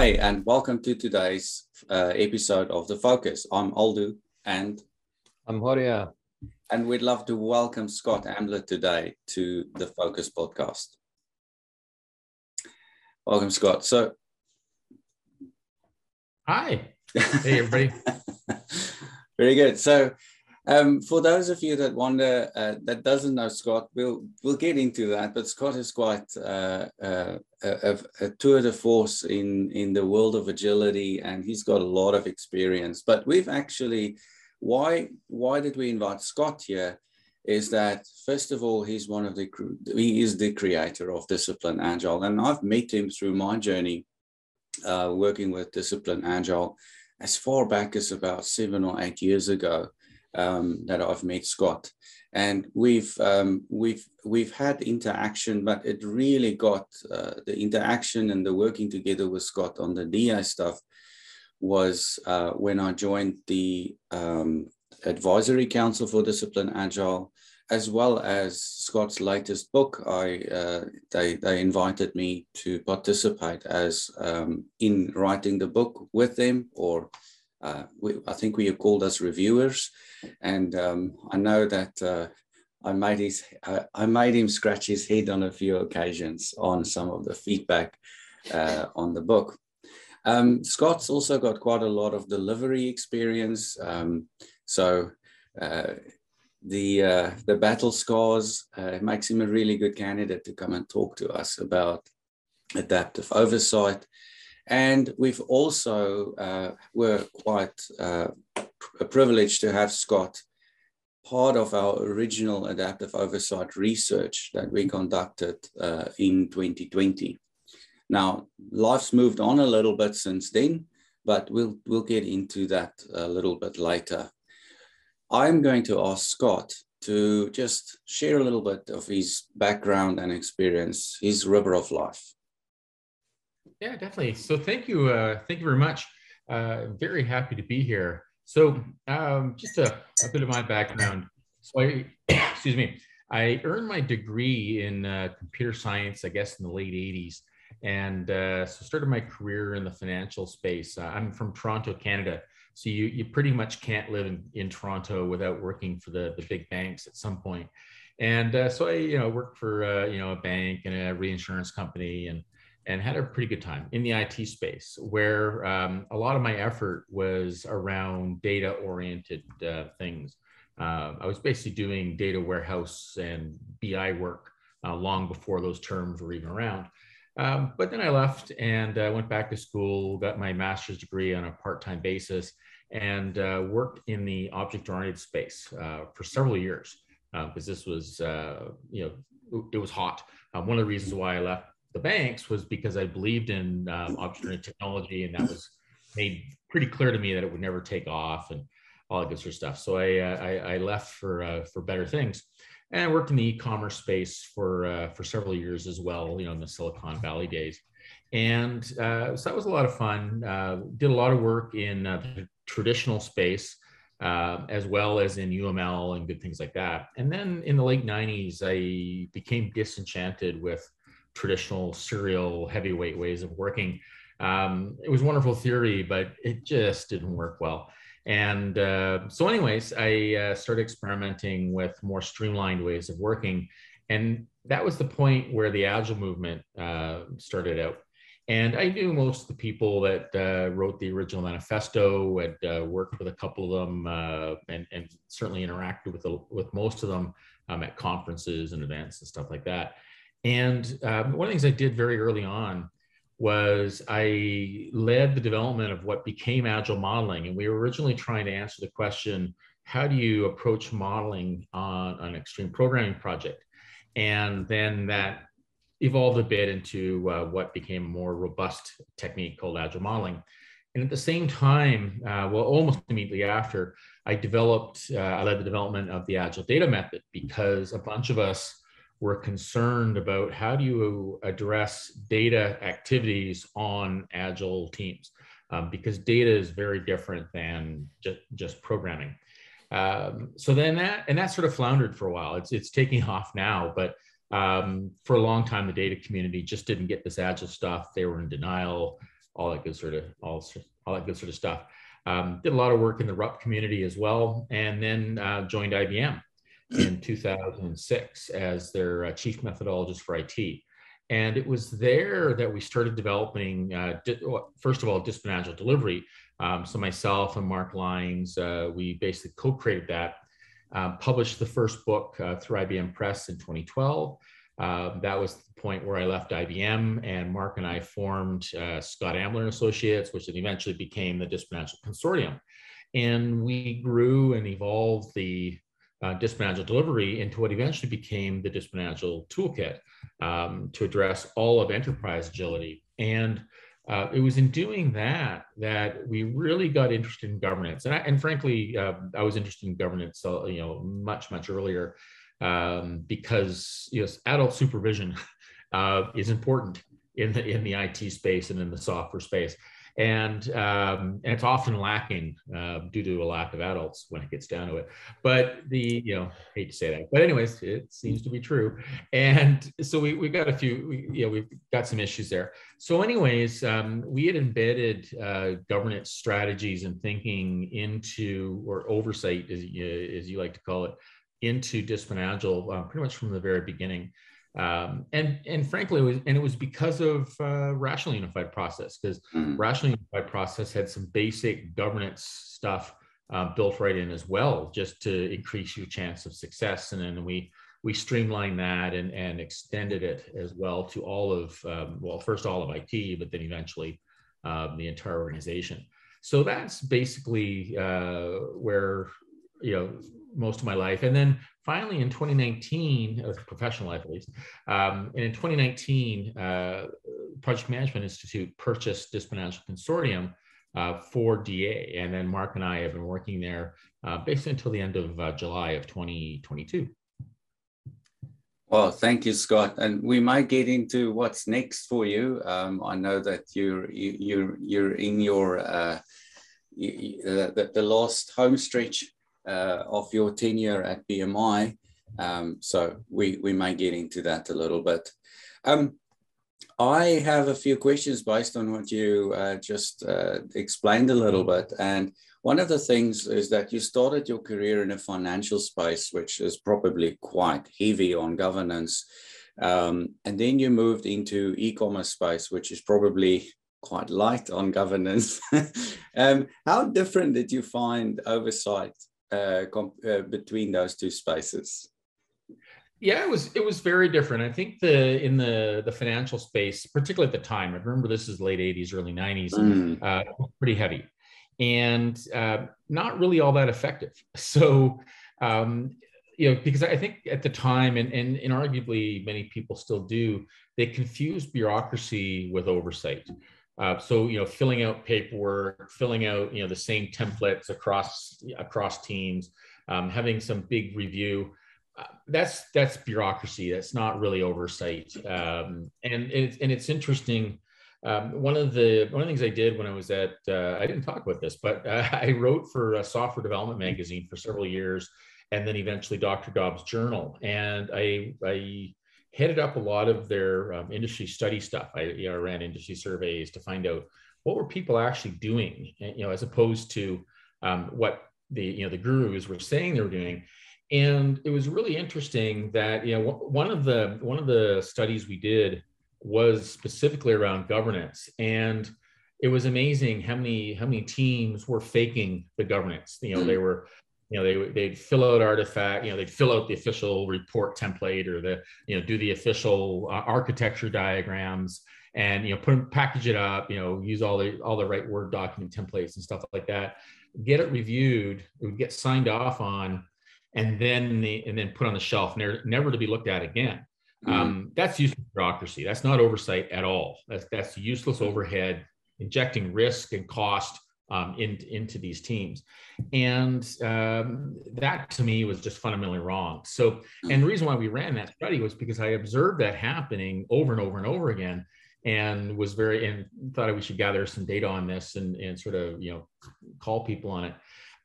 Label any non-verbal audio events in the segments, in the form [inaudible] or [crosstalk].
Hi, and welcome to today's uh, episode of The Focus. I'm Aldo and I'm Horia. And we'd love to welcome Scott Ambler today to the Focus podcast. Welcome, Scott. So, hi. [laughs] Hey, everybody. Very good. So, um, for those of you that wonder, uh, that doesn't know Scott, we'll we'll get into that. But Scott is quite uh, uh, a, a, tour de force in in the world of agility, and he's got a lot of experience. But we've actually, why why did we invite Scott here? Is that first of all, he's one of the he is the creator of Discipline Agile, and I've met him through my journey uh, working with Discipline Agile as far back as about seven or eight years ago um, that I've met Scott, and we've um, we've we've had interaction, but it really got uh, the interaction and the working together with Scott on the DA stuff was uh, when I joined the um, advisory council for discipline agile as well as Scott's latest book, I uh, they they invited me to participate as um, in writing the book with them, or uh, we, I think we are called as reviewers, and um, I know that uh, I made his I made him scratch his head on a few occasions on some of the feedback uh, on the book. Um, Scott's also got quite a lot of delivery experience, um, so uh, the uh, the battle scars uh, makes him a really good candidate to come and talk to us about adaptive oversight and we've also uh, were quite uh, privileged to have Scott part of our original adaptive oversight research that we conducted uh, in 2020. Now, life's moved on a little bit since then, but we'll, we'll get into that a little bit later. I'm going to ask Scott to just share a little bit of his background and experience, his river of life. Yeah, definitely. So thank you. Uh, thank you very much. Uh, very happy to be here. So um, just a, a, bit of my background. So I, [coughs] excuse me, I earned my degree in uh, computer science, I guess, in the late 80s. And uh, so started my career in the financial space. Uh, I'm from Toronto, Canada. So you, you pretty much can't live in, in Toronto without working for the, the big banks at some point. And uh, so I, you know, worked for, you know, a bank and a reinsurance company and and had a pretty good time in the IT space, where um, a lot of my effort was around data oriented uh, things. Uh, I was basically doing data warehouse and BI work uh, long before those terms were even around. Um, but then I left and uh, went back to school, got my master's degree on a part time basis, and uh, worked in the object oriented space uh, for several years because this was, you know, it was hot. one of the reasons why I left the banks was because I believed in um, technology, and that was made pretty clear to me that it would never take off and all that good sort of stuff. So I uh, I, I, left for uh, for better things, and I worked in the e-commerce space for uh, for several years as well. You know, in the Silicon Valley days, and uh, so that was a lot of fun. Uh, did a lot of work in uh, the traditional space. as well as in UML and good things like that. And then in the late 90s, I became disenchanted with traditional serial heavyweight ways of working. Um, it was wonderful theory, but it just didn't work well. And uh, so, anyways, I uh, started experimenting with more streamlined ways of working. And that was the point where the Agile movement uh, started out. And I knew most of the people that uh, wrote the original manifesto, had uh, worked with a couple of them, uh, and, and, certainly interacted with, the, with most of them um, at conferences and events and stuff like that. And um, one of the things I did very early on was I led the development of what became agile modeling. And we were originally trying to answer the question how do you approach modeling on an extreme programming project? And then that evolved a bit into uh, what became a more robust technique called agile modeling. And at the same time, uh, well, almost immediately after, I developed, uh, I led the development of the agile data method because a bunch of us we're concerned about how do you address data activities on agile teams um, because data is very different than just, just programming. Um, so then that and that sort of floundered for a while. It's it's taking [laughs] off now but um, for a long time the data community just didn't get this agile stuff. They were in denial all that good sort of all, all that good sort of stuff. Um, did a lot of work in the RUP community as well, and then uh, joined IBM in 2006 as their uh, chief methodologist for IT. And it was there that we started developing, uh, di- first of all, Discipline Agile delivery. Um, so myself and Mark Lines, uh, we basically co-created that, uh, published the first book uh, through IBM Press in 2012. Um, that was the point where I left IBM, and Mark and I formed uh, Scott Ambler Associates, which eventually became the Discipline Agile Consortium. And we grew and evolved the uh, Agile delivery into what eventually became the Discipline Agile Toolkit um, to address all of enterprise agility. And uh, it was in doing that that we really got interested in governance. And, I, and frankly, uh, I was interested in governance, uh, you know, much much earlier um, because yes, adult supervision [laughs] uh, is important in the in the IT space and in the software space and um, and it's often lacking uh, due to a lack of adults when it gets down to it. But the you know hate to say that, but anyways, it seems to be true. And so we we got a few, we, know, we've got some issues there. So anyways, um, we had embedded uh, governance strategies and thinking into or oversight, as you, as you like to call it, into Discipline Agile uh, pretty much from the very beginning. Um, and and frankly, it was and it was because of uh, rational unified process because mm. rational unified process had some basic governance stuff uh, built right in as well, just to increase your chance of success. And then we we streamlined that and and extended it as well to all of um, well, first all of IT, but then eventually um, the entire organization. So that's basically uh, where you know most of my life. And then finally in 2019, uh, professional life at least, um, and in 2019, uh, Project Management Institute purchased Agile Consortium uh, for DA. And then Mark and I have been working there uh, basically until the end of uh, July of 2022. Well, thank you, Scott. And we might get into what's next for you. Um, I know that you're you, you're you're in your uh, the, the last home stretch uh, of your tenure at PMI. Um, so we, we may get into that a little bit. Um, I have a few questions based on what you uh, just uh, explained a little bit. And one of the things is that you started your career in a financial space, which is probably quite heavy on governance. Um, and then you moved into e-commerce space, which is probably quite light on governance. [laughs] um, how different did you find oversight uh, uh, between those two spaces? Yeah, it was it was very different. I think the in the the financial space, particularly at the time, I remember this is late '80s, early '90s, mm. uh, pretty heavy, and uh, not really all that effective. [laughs] So, um, you know, because I think at the time, and, and and arguably many people still do, they confuse bureaucracy with oversight. Uh, so you know, filling out paperwork, filling out you know the same templates across across teams, um, having some big review. Uh, that's that's bureaucracy. That's not really oversight. Um, and it's and it's interesting. Um, one of the one of the things I did when I was at uh, I didn't talk about this, but uh, [laughs] I wrote for a software development magazine for several years, and then eventually Dr. Dobbs Journal, and I I headed up a lot of their um, industry study stuff. I you know, ran industry surveys to find out what were people actually doing, you know, as opposed to um, what the you know the gurus were saying they were doing. And it was really interesting that you know one of the one of the studies we did was specifically around governance and it was amazing how many how many teams were faking the governance you know they were you know they they'd fill out artifact you know they'd fill out the official report template or the you know do the official uh, architecture diagrams and you know put package it up you know use all the all the right word document templates and stuff like that get it reviewed it would get signed off on and then the, and then put on the shelf never, never to be looked at again. Mm-hmm. um, that's useless bureaucracy. That's not oversight at all. That's that's useless overhead injecting risk and cost um, in, into these teams. And um, that to me was just fundamentally wrong. So, and the reason why we ran that study was because I observed that happening over and over and over again and was very, and thought we should gather some data on this and, and sort of, you know, call people on it.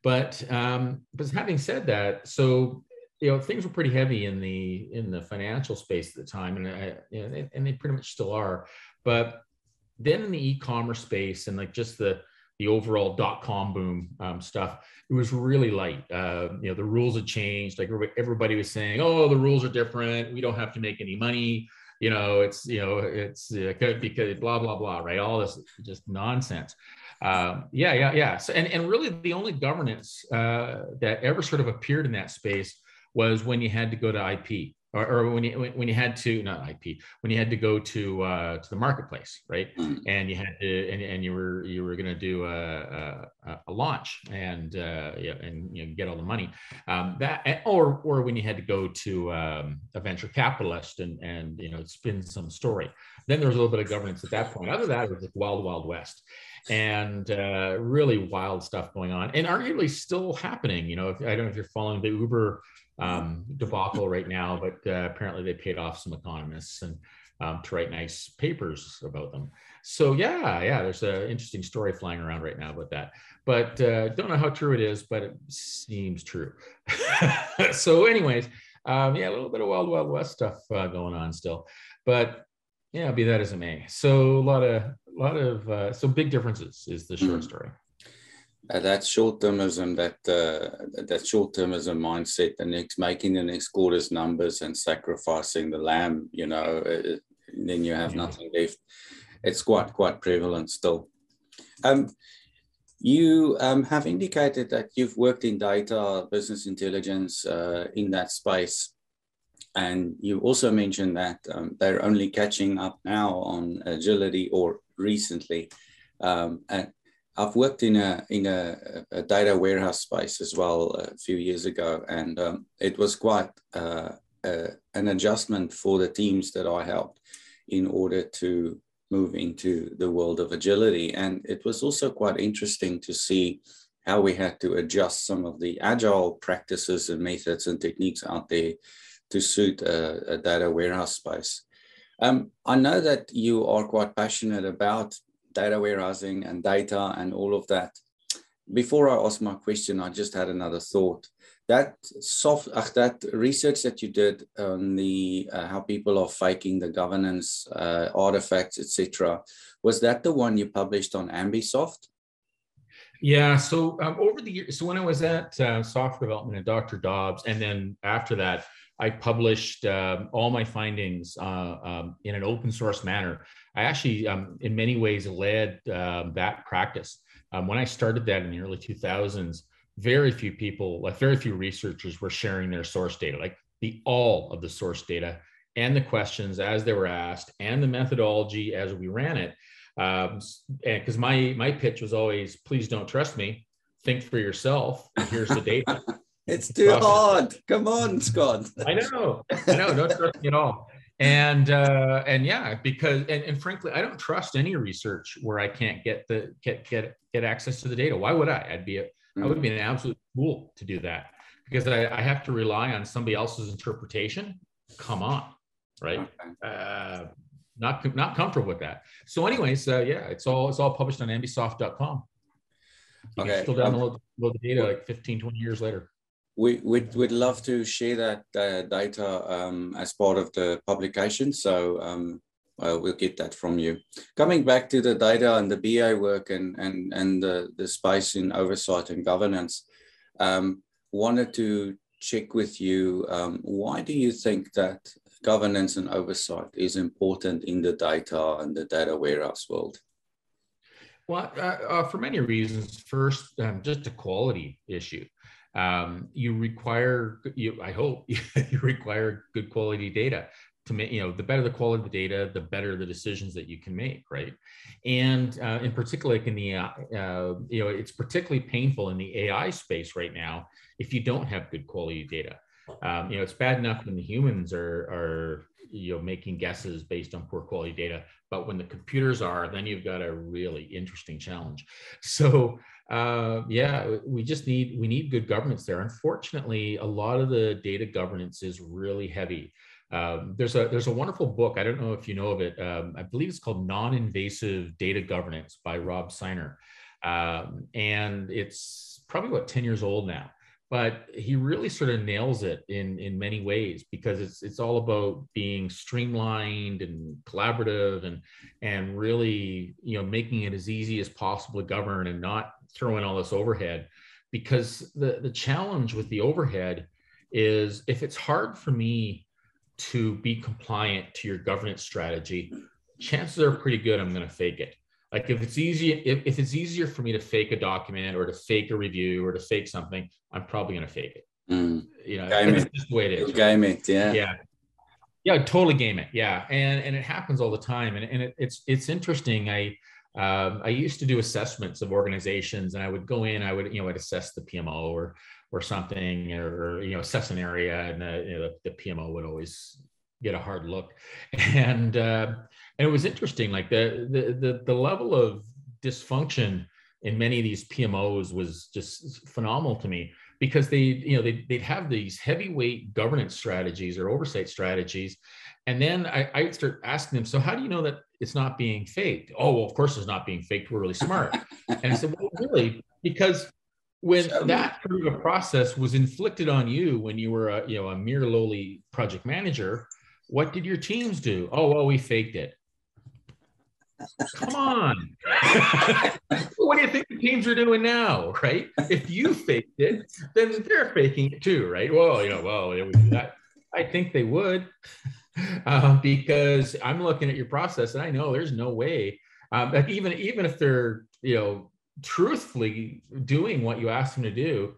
But, um, but having said that, so, you know, things were pretty heavy in the, in the financial space at the time and, I, you know, and they pretty much still are. But then in the e-commerce space and like just the the overall dot com boom um, stuff, it was really light. Uh, you know, the rules had changed. Like everybody was saying, "Oh, the rules are different. We don't have to make any money." You know, it's you know, it's uh, because blah blah blah, right? All this just nonsense. Um, yeah, yeah, yeah. So, and and really, the only governance uh, that ever sort of appeared in that space was when you had to go to IP or, or when you when you had to not IP when you had to go to uh, to the marketplace, right? Mm. And you had to and, and you were you were going to do a, a, a, launch and uh, yeah, and you know, get all the money. Um, that or or when you had to go to um, a venture capitalist and and you know spin some story. Then there was a little bit of governance at that point. Other than that, it was like wild wild west and uh, really wild stuff going on, and arguably still happening. You know, if, I don't know if you're following the Uber um, debacle right now, but uh, apparently they paid off some economists and um, to write nice papers about them. So yeah, yeah, there's an interesting story flying around right now about that, but uh, don't know how true it is, but it seems true. [laughs] so, anyways, um, yeah, a little bit of wild wild west stuff uh, going on still, but yeah, be that as it may. So a lot of a lot of uh, so big differences is the short mm. story uh, that short-termism, that uh, that short-termism mindset, and it's making the next quarter's numbers and sacrificing the lamb, you know, uh, then you have nothing left. It's quite quite prevalent still. Um, you um, have indicated that you've worked in data, business intelligence uh, in that space. And you also mentioned that um, they're only catching up now on agility or recently. Um, and I've worked in a in a, a, data warehouse space as well a few years ago, and um, it was quite uh, an adjustment for the teams that I helped in order to move into the world of agility. And it was also quite interesting to see how we had to adjust some of the agile practices and methods and techniques out there to suit a, a data warehouse space. Um, I know that you are quite passionate about data warehousing and data and all of that. Before I ask my question, I just had another thought. That soft, uh, that research that you did on the uh, how people are faking the governance uh, artifacts, etc., was that the one you published on Ambysoft? Yeah. So um, over the years, so when I was at uh, software development at Dr. Dobbs, and then after that, I published um, all my findings uh, um, in an open source manner. I actually, um, in many ways, led um, that practice. Um, when I started that in the early 2000s, very few people, like very few researchers, were sharing their source data, like the all of the source data and the questions as they were asked and the methodology as we ran it. And because my my pitch was always, please don't trust me, think for yourself. Here's the data. [laughs] It's too hard. Come on, Scott. I know. I know. Don't trust me at all. And uh, and yeah, because and, and frankly, I don't trust any research where I can't get the get get get access to the data. Why would I? I'd be a mm-hmm. I would be an absolute fool to do that because I, I have to rely on somebody else's interpretation. Come on, right? Okay. Uh, not not comfortable with that. So, anyways, uh, yeah, it's all it's all published on ambysoft.com. You okay. still download um, the data like 15, 20 years later we, we'd, we'd love to share that uh, data um, as part of the publication. So um, uh, we'll get that from you. Coming back to the data and the BA work and, and, and the, the space in oversight and governance, um, wanted to check with you, um, why do you think that governance and oversight is important in the data and the data warehouse world? Well, uh, uh, for many reasons. First, um, just a quality issue um, you require you i hope [laughs] you require good quality data to make you know the better the quality of the data the better the decisions that you can make right? And uh, in particular like in the uh, uh, you know it's particularly painful in the ai space right now if you don't have good quality data. Um, you know it's bad enough when the humans are are you know making guesses based on poor quality data but when the computers are then you've got a really interesting challenge. So uh, yeah, we just need we need good governance there. Unfortunately, a lot of the data governance is really heavy. Um, there's a there's a wonderful book. I don't know if you know of it. Um, I believe it's called Non-Invasive Data Governance by Rob Seiner, um, and it's probably about ten years old now. But he really sort of nails it in in many ways because it's it's all about being streamlined and collaborative and and really you know making it as easy as possible to govern and not throwing all this overhead. Because the the challenge with the overhead is if it's hard for me to be compliant to your governance strategy chances are pretty good i'm going to fake it like if it's easy, if, if it's easier for me to fake a document or to fake a review or to fake something, I'm probably going to fake it. Mm. You know, game it's just the way it is. Game it, yeah. Yeah. Yeah, totally game it. Yeah. And and it happens all the time. And, and it, it's it's interesting. I um, I used to do assessments of organizations and I would go in, I would, you know, I'd assess the PMO or or something or, you know, assess an area and the, you know, the, the PMO would always get a hard look. [laughs] And uh, and it was interesting, like the the the, the level of dysfunction in many of these PMOs was just phenomenal to me because they you know they, they'd have these heavyweight governance strategies or oversight strategies and then I, I start asking them so how do you know that it's not being faked oh well of course it's not being faked we're really smart and i said well really because when that sort of a process was inflicted on you when you were a you know a mere lowly project manager what did your teams do? Oh, well, we faked it. Come on. [laughs] what do you think the teams are doing now, right? If you faked it, then they're faking it too, right? Well, you know, well. I think they would, um, [laughs] because I'm looking at your process and I know there's no way. Um, that even even if they're you know truthfully doing what you ask them to do,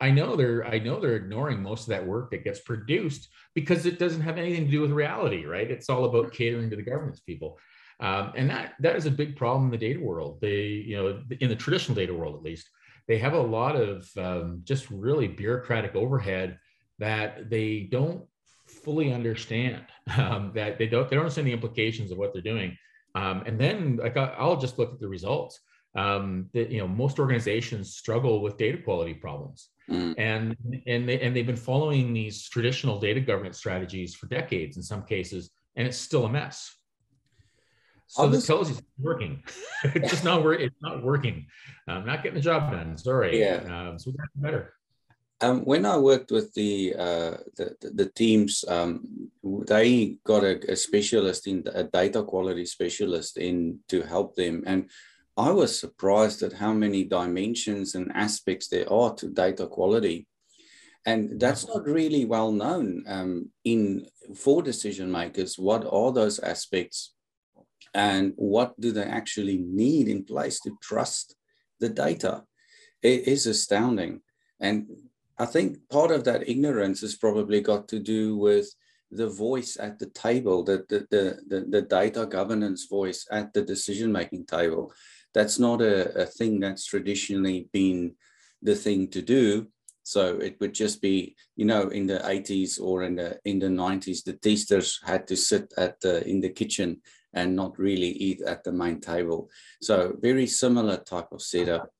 I know they're I know they're ignoring most of that work that gets produced because it doesn't have anything to do with reality, right? It's all about catering to the government's people, um, and that that is a big problem in the data world. They you know in the traditional data world at least they have a lot of um, just really bureaucratic overhead that they don't fully understand. [laughs] Um, that they don't they don't understand the implications of what they're doing, um, and then like I'll just look at the results. Um, that you know most organizations struggle with data quality problems Mm. And and they and they've been following these traditional data governance strategies for decades in some cases, and it's still a mess. So this tells you it's working. [laughs] it's just not working. It's not working. I'm not getting the job done. Sorry. Yeah. Um, so we got better. Um, when I worked with the uh, the, the, teams, um, they got a, a, specialist in a data quality specialist in to help them, and I was surprised at how many dimensions and aspects there are to data quality. And that's not really well known um, in for decision makers. What are those aspects and what do they actually need in place to trust the data? It is astounding. And I think part of that ignorance has probably got to do with the voice at the table, the, the, the, the, the data governance voice at the decision making table that's not a, a thing that's traditionally been the thing to do. So it would just be, you know, in the 80s or in the in the 90s, the testers had to sit at the in the kitchen and not really eat at the main table. So very similar type of setup.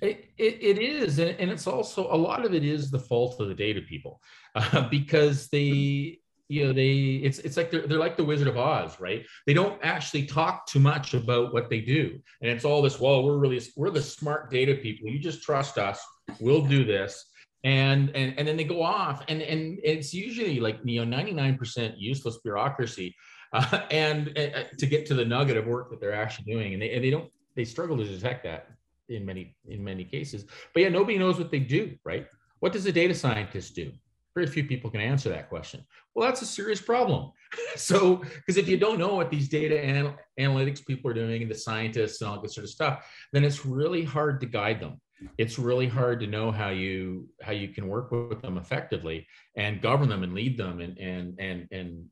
It, it, it is, and it's also a lot of it is the fault of the data people uh, because they you know they it's it's like they're, they're like the wizard of oz right? They don't actually talk too much about what they do. And it's all this well we're really we're the smart data people. You just trust us. We'll do this. And and and then they go off. And and it's usually like you know 99% useless bureaucracy uh, [laughs] and uh, to get to the nugget of work that they're actually doing and they, and they don't they struggle to detect that in many in many cases but yeah nobody knows what they do right what does a data scientist do very few people can answer that question. Well, that's a serious problem. [laughs] so, because if you don't know what these data anal- analytics people are doing and the scientists and all this sort of stuff, then it's really hard to guide them. It's really hard to know how you how you can work with them effectively and govern them and lead them and and and and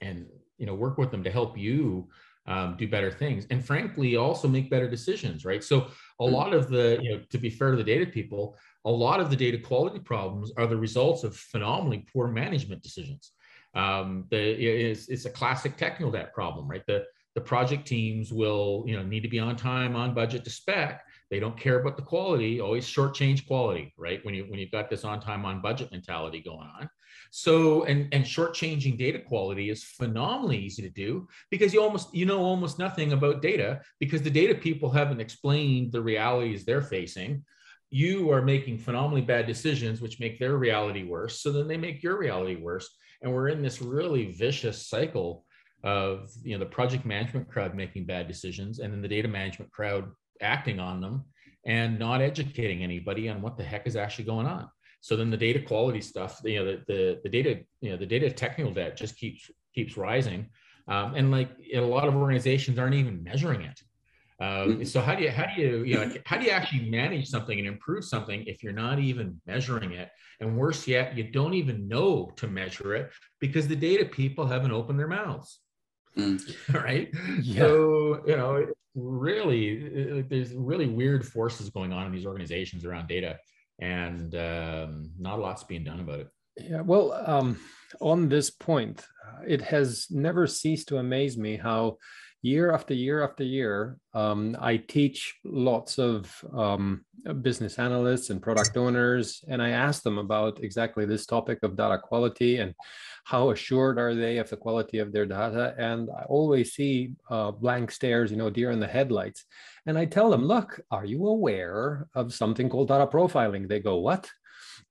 and you know work with them to help you um, do better things and frankly also make better decisions right so a hmm. lot of the you know to be fair to the data people a lot of the data quality problems are the results of phenomenally poor management decisions. Um, the, it's, it's a classic technical debt problem, right? The, the project teams will you know need to be on time, on budget to spec. They don't care about the quality, always shortchange quality, right? When you when you've got this on time, on budget mentality going on. So and and shortchanging data quality is phenomenally easy to do because you almost you know almost nothing about data because the data people haven't explained the realities they're facing you are making phenomenally bad decisions, which make their reality worse. So then they make your reality worse. And we're in this really vicious cycle of you know the project management crowd making bad decisions and then the data management crowd acting on them and not educating anybody on what the heck is actually going on. So then the data quality stuff, you know, the the, the data, you know, the data technical debt just keeps keeps rising. Um, and like a lot of organizations aren't even measuring it. Um, mm-hmm. so how do you how do you you know how do you actually manage something and improve something if you're not even measuring it? And worse yet, you don't even know to measure it because the data people haven't opened their mouths. Mm. [laughs] right? Yeah. So you know, really, there's really weird forces going on in these organizations around data, and um, not a lot's being done about it. Yeah. Well, um, on this point, it has never ceased to amaze me how year after year after year, um, I teach lots of um, business analysts and product owners, and I ask them about exactly this topic of data quality and how assured are they of the quality of their data. And I always see uh, blank stares, you know, deer in the headlights. And I tell them, look, are you aware of something called data profiling? They go, what?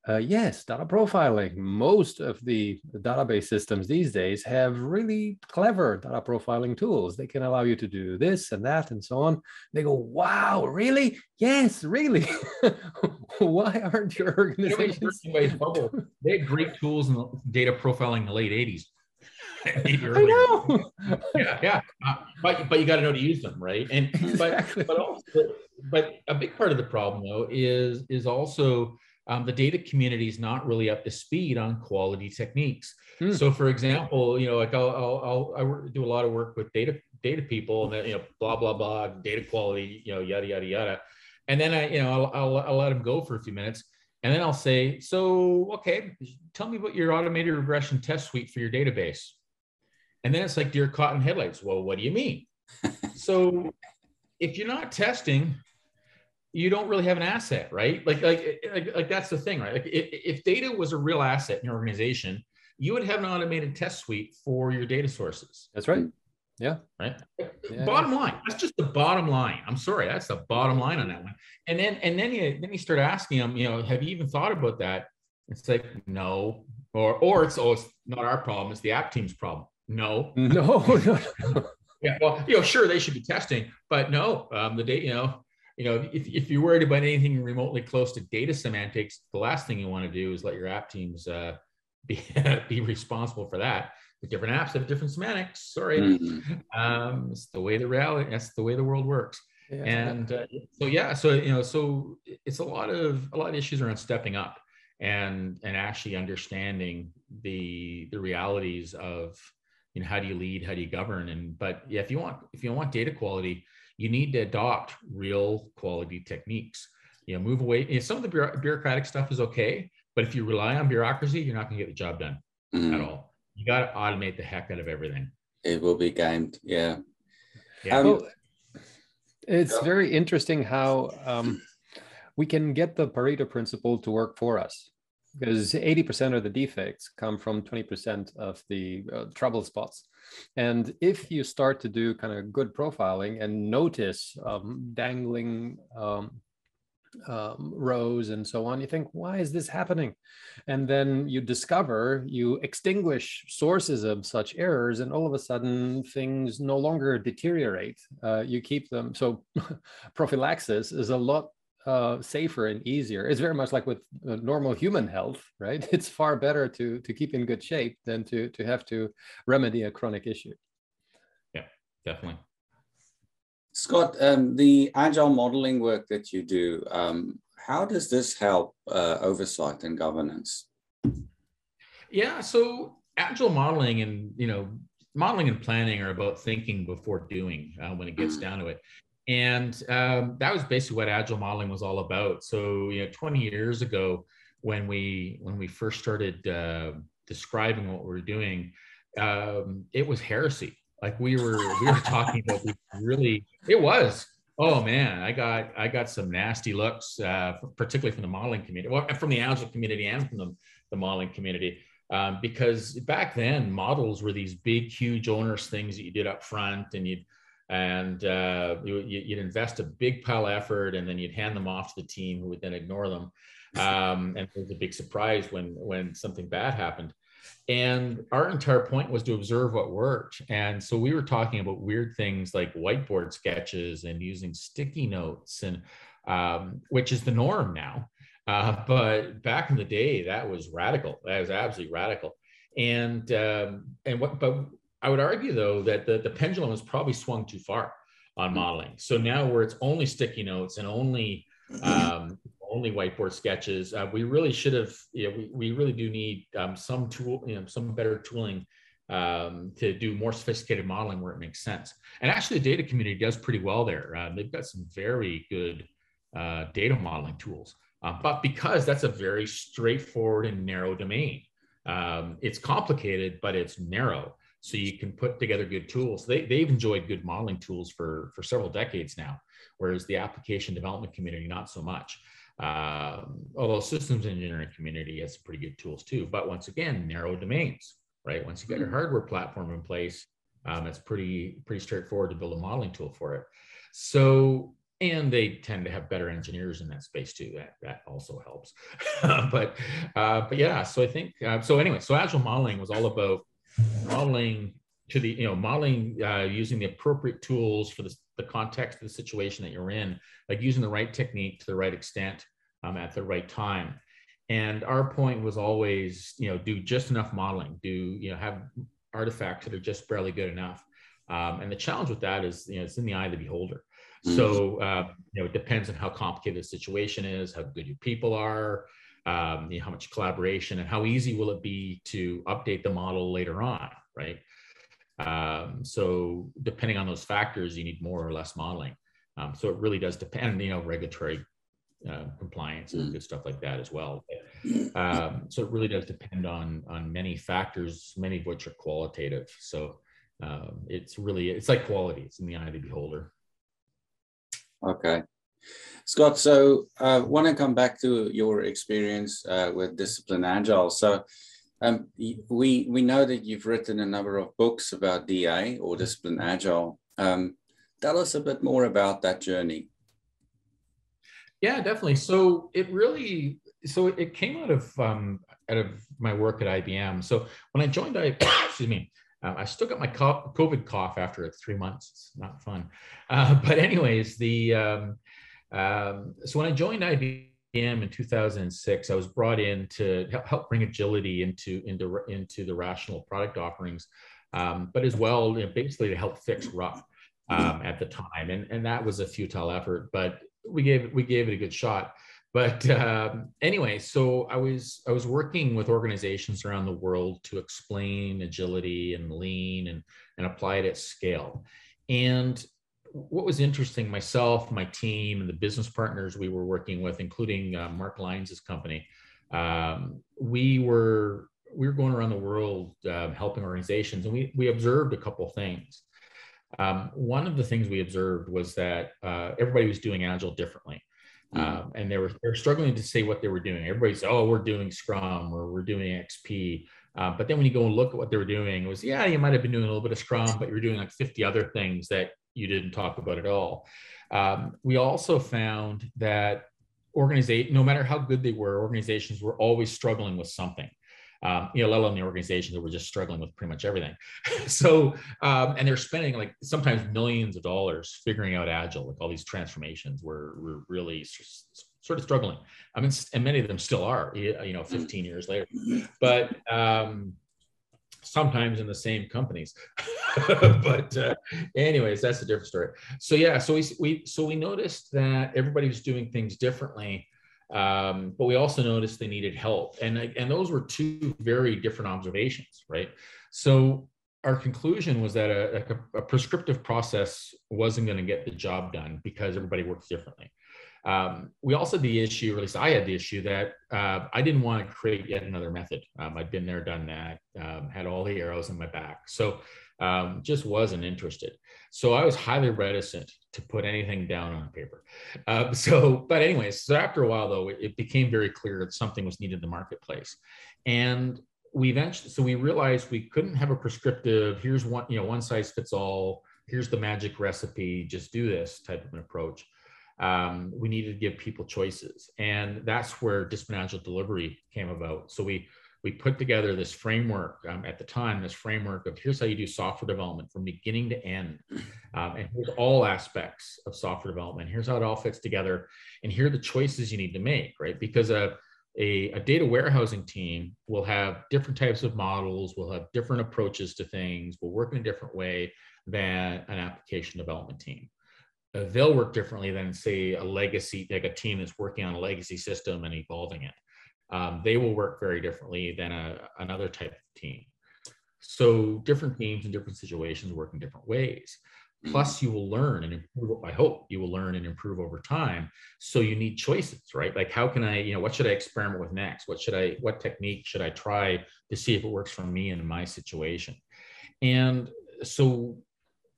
Uh, yes, data profiling. Most of the database systems these days have really clever data profiling tools. They can allow you to do this and that and so on. They go, wow, really? Yes, really. [laughs] Why aren't your organizations? [laughs] they had great tools in data profiling in the late 80s. [laughs] I know. yeah, yeah. Uh, but but you got to know to use them, right? And exactly. but but also, but a big part of the problem though is is also um, the data community is not really up to speed on quality techniques. Hmm. So, for example, you know, like I'll, I'll, I'll, I do a lot of work with data data people, and then, you know, blah blah blah, data quality, you know, yada yada yada, and then I, you know, I'll, I'll, I'll let them go for a few minutes, and then I'll say, so okay, tell me about your automated regression test suite for your database, and then it's like deer caught in headlights. Well, what do you mean? [laughs] so, if you're not testing, you don't really have an asset, right? Like, like, like, like that's the thing, right? Like, if, if data was a real asset in your organization, you would have an automated test suite for your data sources. That's right. Yeah. Right. Yeah. Bottom line. That's just the bottom line. I'm sorry. That's the bottom line on that one. And then, and then you, then you start asking them, you know, have you even thought about that? It's like, no, or, or it's, oh, it's not our problem. It's the app team's problem. No, [laughs] no, no. [laughs] yeah. Well, you know, sure, they should be testing, but no, um, the data, you know, you know, if, if you're worried about anything remotely close to data semantics, the last thing you want to do is let your app teams uh, be, [laughs] be responsible for that. The different apps have different semantics. Sorry, mm-hmm. um, it's the way the reality. That's the way the world works. Yeah. And uh, so yeah, so you know, so it's a lot of a lot of issues around stepping up and and actually understanding the the realities of you know how do you lead, how do you govern, and but yeah, if you want if you want data quality you need to adopt real quality techniques. You know, move away. You know, some of the bureaucratic stuff is okay, but if you rely on bureaucracy, you're not going to get the job done mm. at all. You got to automate the heck out of everything. It will be gamed. Yeah. Yeah. Um, well, it's yeah. very interesting how um, we can get the Pareto principle to work for us because 80% of the defects come from 20% of the uh, trouble spots. And if you start to do kind of good profiling and notice um, dangling um, um, rows and so on, you think, why is this happening? And then you discover, you extinguish sources of such errors, and all of a sudden things no longer deteriorate. Uh, you keep them. So [laughs] prophylaxis is a lot uh, safer and easier. It's very much like with uh, normal human health, [laughs] right? It's far better to to keep in good shape than to to have to remedy a chronic issue. Yeah, definitely. Scott, um, the agile modeling work that you do, um, how does this help uh, oversight and governance? Yeah, so agile modeling and you know modeling and planning are about thinking before doing uh, when it gets mm. down to it and um, that was basically what agile modeling was all about. So you know 20 years ago when we when we first started uh, describing what we are doing um, it was heresy. Like we were we were [laughs] talking about really it was oh man i got i got some nasty looks uh, particularly from the modeling community well from the agile community and from the, the modeling community um, because back then models were these big huge onerous things that you did up front and you'd and uh, you, would invest a big pile of effort and then you'd hand them off to the team who would then ignore them. [laughs] Um, and it was a big surprise when when something bad happened. And our entire point was to observe what worked. And so we were talking about weird things like whiteboard sketches and using sticky notes and um, which is the norm now. Uh, but back in the day that was radical. That was absolutely radical. And um, and what but I would argue, though, that the, the pendulum has probably swung too far on mm-hmm. modeling. So now, where it's only sticky notes and only um, only whiteboard sketches, uh, we really should have. You know, we, we really do need um, some tool, you know, some better tooling um, to do more sophisticated modeling where it makes sense. And actually, the data community does pretty well there. Uh, they've got some very good uh, data modeling tools. Uh, but because that's a very straightforward and narrow domain, um, it's complicated, but it's narrow so you can put together good tools. They, they've enjoyed good modeling tools for, for several decades now, whereas the application development community, not so much. Um, although systems engineering community has pretty good tools too, but once again, narrow domains, right? Once you get your mm-hmm. hardware platform in place, um, it's pretty, pretty straightforward to build a modeling tool for it. So, and they tend to have better engineers in that space too. That that also helps. [laughs] but uh, but yeah, so I think uh, so. Anyway, so agile modeling was all about modeling to the, you know, modeling uh, using the appropriate tools for the, the context of the situation that you're in, like using the right technique to the right extent um, at the right time. And our point was always, you know, do just enough modeling, do, you know, have artifacts that are just barely good enough. Um, and the challenge with that is, you know, it's in the eye of the beholder. Mm-hmm. So, uh, you know, it depends on how complicated the situation is, how good your people are, um, you know, how much collaboration and how easy will it be to update the model later on, right? Um, so depending on those factors, you need more or less modeling. Um, so it really does depend, you know, regulatory uh, compliance and mm. good stuff like that as well. Um, so it really does depend on on many factors, many of which are qualitative. So um, it's really it's like quality; it's in the eye of the beholder. Okay. Scott, so I uh, want to come back to your experience uh, with Discipline Agile. So um, we we know that you've written a number of books about DA or Discipline Agile. Um, tell us a bit more about that journey. Yeah, definitely. So it really so it came out of um, out of my work at IBM. So when I joined, I [coughs] excuse me. Uh, I still got my COVID cough after three months. It's not fun, uh, [laughs] but anyways, the um, um, so when I joined IBM in 2006, I was brought in to help bring agility into into into the rational product offerings, um, but as well, you know, basically to help fix RUP um, at the time, and and that was a futile effort, but we gave we gave it a good shot. But um, anyway, so I was I was working with organizations around the world to explain agility and lean and and apply it at scale, and what was interesting, myself, my team, and the business partners we were working with, including uh, Mark Lines' company, um, we were we were going around the world uh, helping organizations, and we we observed a couple things. Um, one of the things we observed was that uh, everybody was doing agile differently. Mm-hmm. Um, and they were they're struggling to say what they were doing. Everybody's oh we're doing Scrum or we're doing XP, uh, but then when you go and look at what they were doing, it was yeah you might have been doing a little bit of Scrum, but you were doing like 50 other things that you didn't talk about at all. Um, we also found that organization, no matter how good they were, organizations were always struggling with something. Um, you know, let alone the organizations that were just struggling with pretty much everything. [laughs] so, um, and they're spending like sometimes millions of dollars figuring out agile, like all these transformations were, were really sort of struggling. I mean, and many of them still are, you know, 15 years later. But um, sometimes in the same companies. [laughs] but uh, anyways, that's a different story. So yeah, so we, we so we noticed that everybody was doing things differently, um, but we also noticed they needed help, and and those were two very different observations, right? So our conclusion was that a, a, a prescriptive process wasn't going to get the job done because everybody works differently. Um, we also had the issue, or at least I had the issue that uh, I didn't want to create yet another method. Um, I'd been there, done that, um, had all the arrows in my back. So um, just wasn't interested. So I was highly reticent to put anything down on paper. Uh, [laughs] so, but anyways, so after a while though, it, it became very clear that something was needed in the marketplace. And we eventually, so we realized we couldn't have a prescriptive, here's one, you know, one size fits all here's the magic recipe, just do this type of an approach. Um, we needed to give people choices. And that's where discipline agile delivery came about. So we we put together this framework um, at the time, this framework of here's how you do software development from beginning to end. Um, and here's all aspects of software development. Here's how it all fits together. And here are the choices you need to make, right? Because a, a, a data warehousing team will have different types of models, will have different approaches to things, will work in a different way than an application development team. Uh, they'll work differently than, say, a legacy, like a team that's working on a legacy system and evolving it um, they will work very differently than a, another type of team. So different teams in different situations work in different ways. Plus, you will learn and improve. I hope you will learn and improve over time. So you need choices, right? Like, how can I, you know, what should I experiment with next? What should I, what technique should I try to see if it works for me in my situation? And so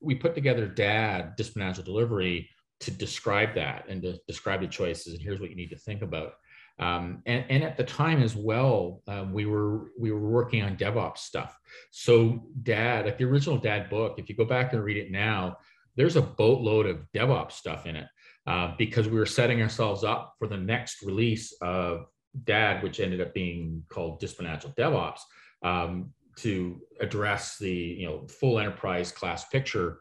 we put together DAD, agile delivery, to describe that and to describe the choices. And here's what you need to think about. Um, and, and, at the time as well, um, we were we were working on DevOps stuff. So DAD, like the original DAD book, if you go back and read it now, there's a boatload of DevOps stuff in it uh, because we were setting ourselves up for the next release of DAD, which ended up being called Agile DevOps, um, to address the you know full enterprise class picture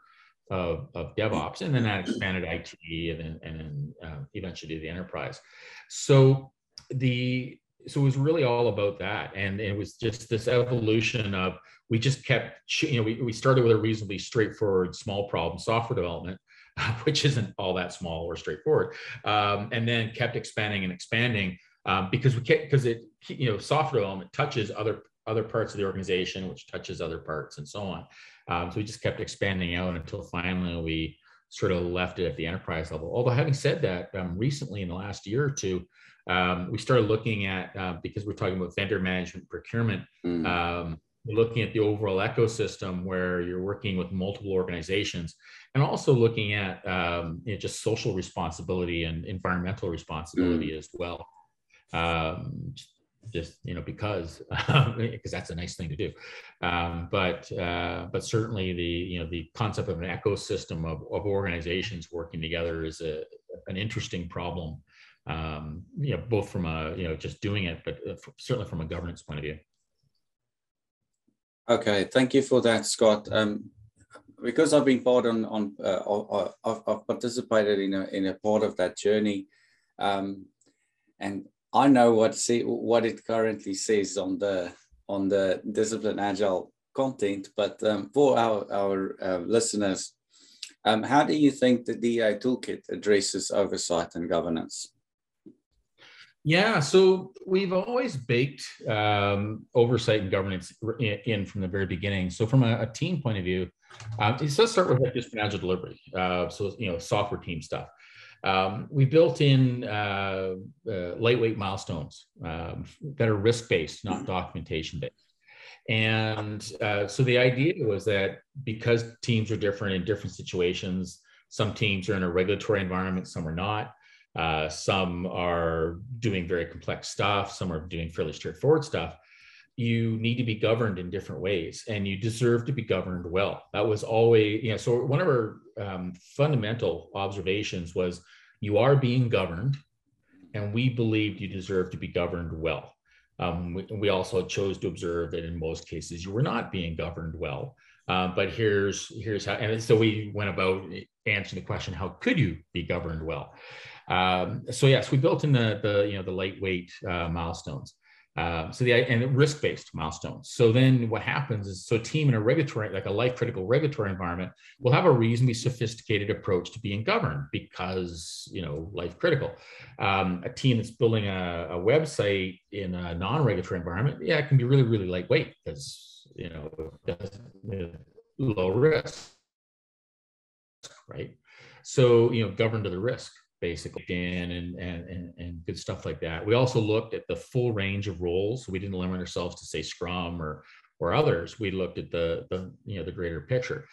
of, of DevOps, and then that expanded IT, and then and then uh, eventually the enterprise. So the so it was really all about that and it was just this evolution of we just kept you know we, we started with a reasonably straightforward small problem software development [laughs] which isn't all that small or straightforward um, and then kept expanding and expanding um, because we kept because it you know software development touches other other parts of the organization which touches other parts and so on um, so we just kept expanding out until finally we sort of left it at the enterprise level although having said that um, recently in the last year or two um, we started looking at uh, because we're talking about vendor management procurement mm. um, looking at the overall ecosystem where you're working with multiple organizations and also looking at um, you know, just social responsibility and environmental responsibility mm. as well um, just you know because [laughs] because that's a nice thing to do um, but uh, but certainly the you know the concept of an ecosystem of, of organizations working together is a, an interesting problem um, you know, both from a, you know, just doing it, but uh, certainly from a governance point of view. Okay, thank you for that, Scott. Um, because I've been part on, on uh, I've, I've, participated in a, in a part of that journey, um, and I know what see, what it currently says on the on the Disciplined Agile content. But um, for our our uh, listeners, um, how do you think the DA toolkit addresses oversight and governance? Yeah, so we've always baked um, oversight and governance in, from the very beginning. So from a, a team point of view, um, it does start with like just agile delivery. Uh, so you know, software team stuff. Um, we built in uh, uh, lightweight milestones um, that are risk based, not documentation based. And uh, so the idea was that because teams are different in different situations, some teams are in a regulatory environment, some are not. Uh, some are doing very complex stuff, some are doing fairly straightforward stuff. You need to be governed in different ways and you deserve to be governed well. That was always, you know, so one of our um, fundamental observations was you are being governed and we believed you deserve to be governed well. Um, we, we, also chose to observe that in most cases you were not being governed well. Uh, but here's here's how, and so we went about answering the question: How could you be governed well? Um, so yes, we built in the the you know the lightweight uh, milestones. Uh, so the and risk-based milestones. So then what happens is so team in a regulatory, like a life critical regulatory environment, will have a reasonably sophisticated approach to being governed because you know life critical. Um, a team that's building a, a website in a non-regulatory environment, yeah, it can be really really lightweight because you know, low risk, right? So you know, governed to the risk basically and, and and and good stuff like that. We also looked at the full range of roles. We didn't limit ourselves to say Scrum or or others. We looked at the the you know the greater picture,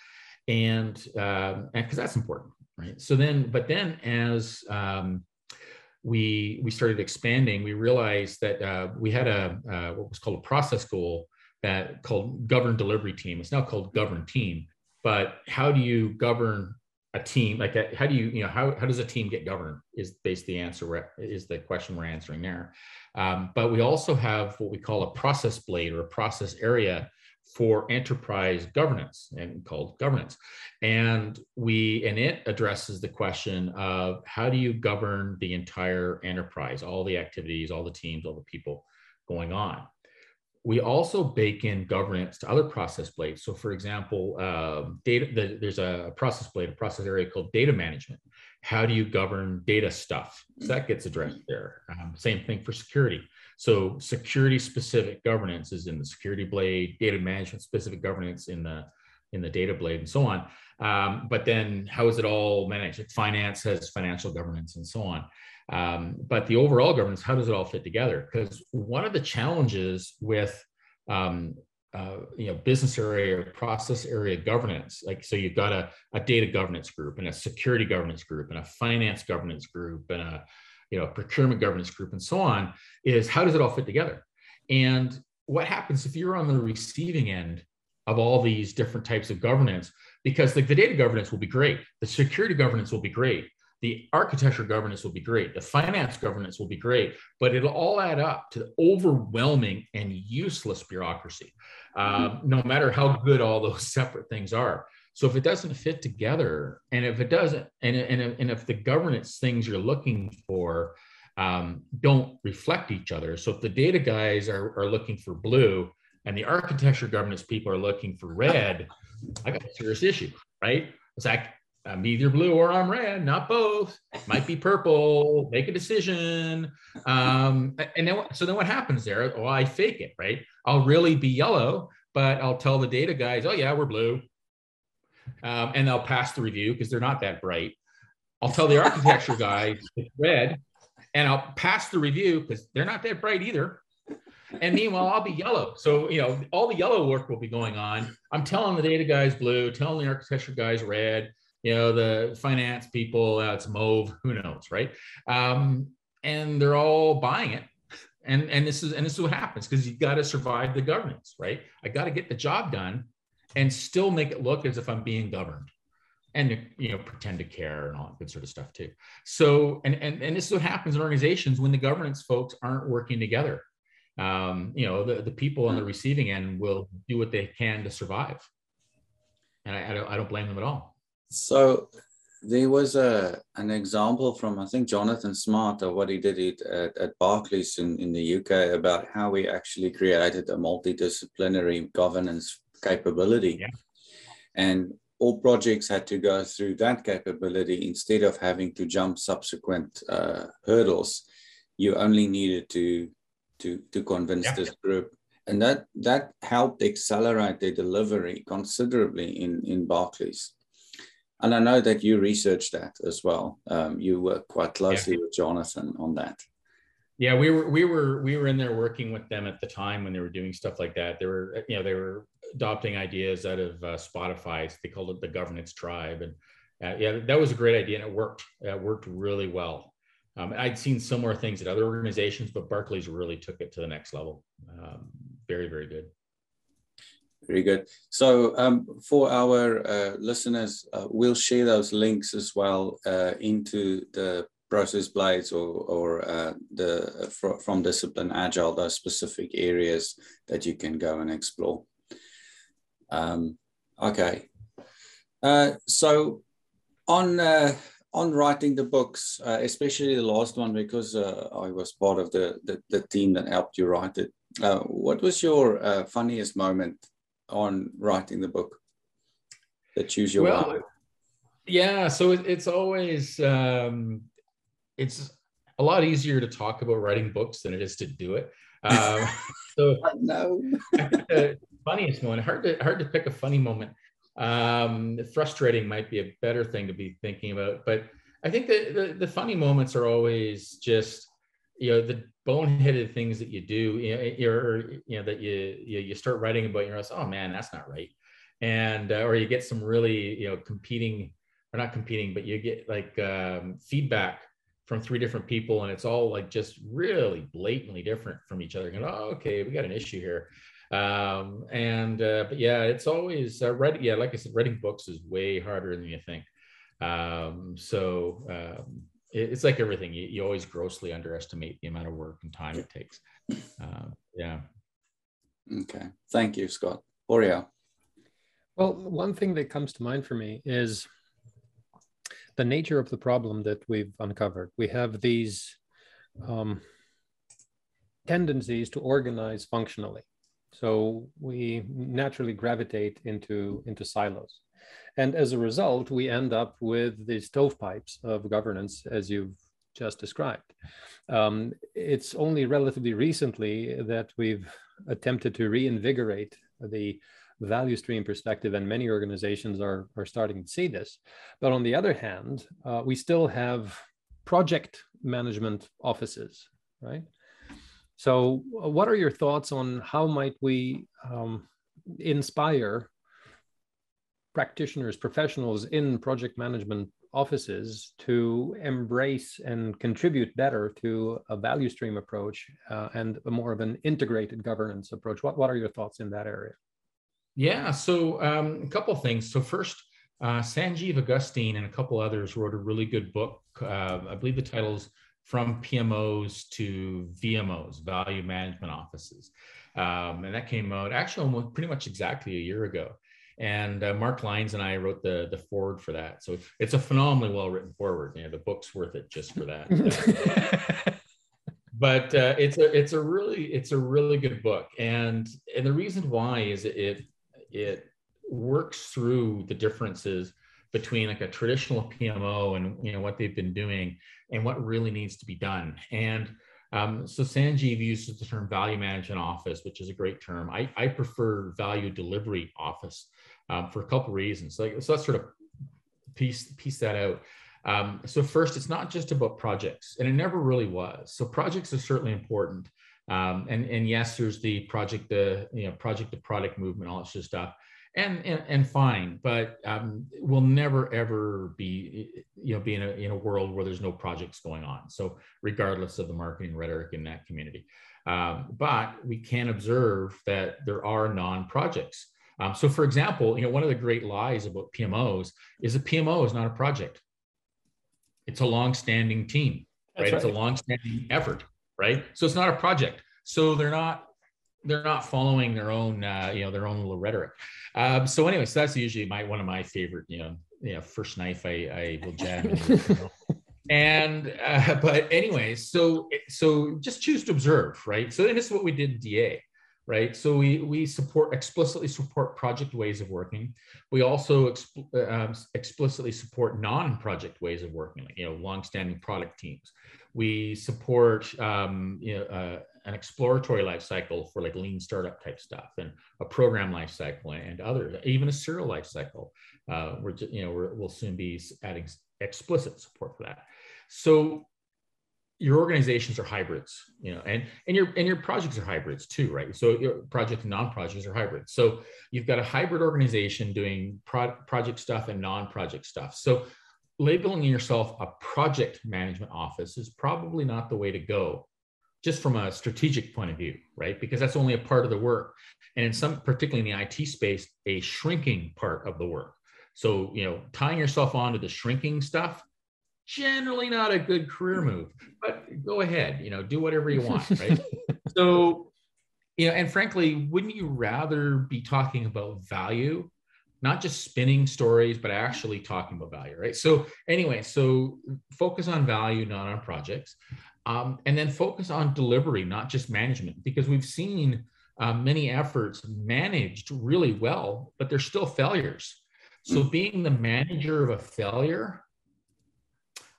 and um, because that's important, right? So then, but then as um, we we started expanding, we realized that uh, we had a uh, what was called a process goal that called govern delivery team. It's now called govern team but how do you govern a team like a, how do you you know how, how does a team get governed is basically the answer is the question we're answering there. Um, but we also have what we call a process blade or a process area for enterprise governance and called governance. And we and it addresses the question of how do you govern the entire enterprise all the activities all the teams all the people going on we also bake in governance to other process blades. So, for example, uh, data. The, there's a process blade, a process area called data management. How do you govern data stuff? So that gets addressed there. Um, same thing for security. So, security-specific governance is in the security blade. Data management specific governance in the in the data blade, and so on. Um, but then, how is it all managed? Finance has financial governance, and so on. Um, but the overall governance, how does it all fit together? Because one of the challenges with um, uh, you know business area or process area governance like so you've got a, a data governance group and a security governance group and a finance governance group and a you know procurement governance group and so on is how does it all fit together? And what happens if you're on the receiving end of all these different types of governance? Because the data governance will be great. The security governance will be great the architecture governance will be great. The finance governance will be great, but it'll all add up to the overwhelming and useless bureaucracy, um, no matter how good all those [laughs] separate things are. So if it doesn't fit together, and if it doesn't, and, and, and if the governance things you're looking for um, don't reflect each other, so if the data guys are, are looking for blue and the architecture governance people are looking for red, I got a serious issue, right? It's like I'm either blue or I'm red, not both. Might be purple. Make a decision. Um, and then so then what happens there? Well, I fake it, right? I'll really be yellow, but I'll tell the data guys, oh yeah, we're blue, um, and they'll pass the review because they're not that bright. I'll tell the architecture guy it's red, and I'll pass the review because they're not that bright either. And meanwhile, I'll be yellow. So, you know, all the yellow work will be going on. I'm telling the data guys blue, telling the architecture guys red, you know the finance people uh, it's mauve who knows right? Um, and they're all buying it. And and this is and this is what happens because you got to survive the governance right? I got to get the job done and still make it look as if i'm being governed and you know pretend to care and all that good sort of stuff too. So and and, and this is what happens in organizations when the governance folks aren't working together. Um, you know the, the people on the receiving end will do what they can to survive. And I, I, don't, I don't blame them at all so there was a an example from I think Jonathan Smart of what he did at, at Barclays in, in the UK about how we actually created a multidisciplinary governance capability. Yeah. And all projects had to go through that capability instead of having to jump subsequent uh, hurdles. You only needed to to to convince yeah. this group, and that that helped accelerate their delivery considerably in in Barclays. And I know that you researched that as well. Um, you work quite closely yeah. with Jonathan on that. Yeah, we were we were we were in there working with them at the time when they were doing stuff like that. They were you know they were adopting ideas out of uh, Spotify. They called it the governance tribe, and uh, yeah, that was a great idea and it worked. It worked really well. Um, I'd seen similar things at other organizations, but Barclays really took it to the next level. Um, very very good. Very good. So um, for our uh, listeners, uh, we'll share those links as well uh, into the process blades or, or uh, the fr from Disciplined Agile, those specific areas that you can go and explore. Um, okay. Uh, so on uh, on writing the books, especially the last one, because I was part of the, the, the, team that helped you write it. what was your funniest moment on writing the book that choose your well, way? Yeah, so it, it's always um, it's a lot easier to talk about writing books than it is to do it. Um, [laughs] so no, the [laughs] funniest moment, hard to hard to pick a funny moment. Um, frustrating might be a better thing to be thinking about, but I think that the, the funny moments are always just you know the boneheaded things that you do you know, or you know that you, you start writing about you're like oh man that's not right and uh, or you get some really you know competing or not competing but you get like um, feedback from three different people and it's all like just really blatantly different from each other and oh okay we got an issue here Um, and uh, but yeah, it's always uh, writing. Yeah, like I said, writing books is way harder than you think. Um, so um, it's like everything. You, you, always grossly underestimate the amount of work and time it takes. Uh, yeah. Okay. Thank you, Scott. Horia. Well, one thing that comes to mind for me is the nature of the problem that we've uncovered. We have these um, tendencies to organize functionally. So we naturally gravitate into, into silos. And as a result, we end up with these stovepipes of governance, as you've just described. Um, it's only relatively recently that we've attempted to reinvigorate the value stream perspective, and many organizations are, are starting to see this. But on the other hand, uh, we still have project management offices, right? So, uh, what are your thoughts on how might we um, inspire practitioners, professionals in project management offices to embrace and contribute better to a value stream approach uh, and a more of an integrated governance approach? What, what are your thoughts in that area? Yeah, so um, a couple things. So first, uh, Sanjiv Augustine and a couple others wrote a really good book. Uh, I believe the title is From PMOs to VMOs, Value Management Offices. Um, and that came out actually almost pretty much exactly a year ago. And uh, Mark Lines and I wrote the, the foreword for that. So it's a phenomenally well written foreword. You know, the book's worth it just for that. [laughs] but uh, it's a it's a really it's a really good book and and the reason why is it it works through the differences between like a traditional PMO and you know what they've been doing and what really needs to be done. And um, so Sanjiv uses the term value management office, which is a great term. I, I prefer value delivery office um, for a couple reasons. So, like, so let's sort of piece piece that out. Um, so first, it's not just about projects, and it never really was. So projects are certainly important. Um, and and yes, there's the project the you know project to product movement, all that stuff, and and, and fine, but um, we'll never ever be you know be in a in a world where there's no projects going on. So regardless of the marketing rhetoric in that community, um, but we can observe that there are non-projects. Um, so for example, you know one of the great lies about PMOs is a PMO is not a project. It's a long-standing team, right? right? It's a long-standing effort right? So it's not a project. So they're not they're not following their own uh, you know their own little rhetoric. Um, so anyway, so that's usually my one of my favorite you know you know first knife I, I will jam. [laughs] and uh, but anyway, so so just choose to observe, right? So and this is what we did in DA right? So we we support explicitly support project ways of working. We also exp- um, explicitly support non-project ways of working, like you know, long-standing product teams. We support um, you know, uh, an exploratory life cycle for like lean startup type stuff, and a program life cycle, and others, even a serial life cycle. Uh, we're you know we will soon be adding explicit support for that. So your organizations are hybrids, you know, and and your and your projects are hybrids too, right? So your project and non-projects are hybrids. So you've got a hybrid organization doing pro- project stuff and non-project stuff. So labeling yourself a project management office is probably not the way to go just from a strategic point of view right because that's only a part of the work and in some particularly in the it space a shrinking part of the work so you know tying yourself on to the shrinking stuff generally not a good career move but go ahead you know do whatever you want [laughs] right so you know and frankly wouldn't you rather be talking about value not just spinning stories, but actually talking about value, right? So, anyway, so focus on value, not on projects. Um, and then focus on delivery, not just management, because we've seen uh, many efforts managed really well, but they're still failures. So, hmm. being the manager of a failure,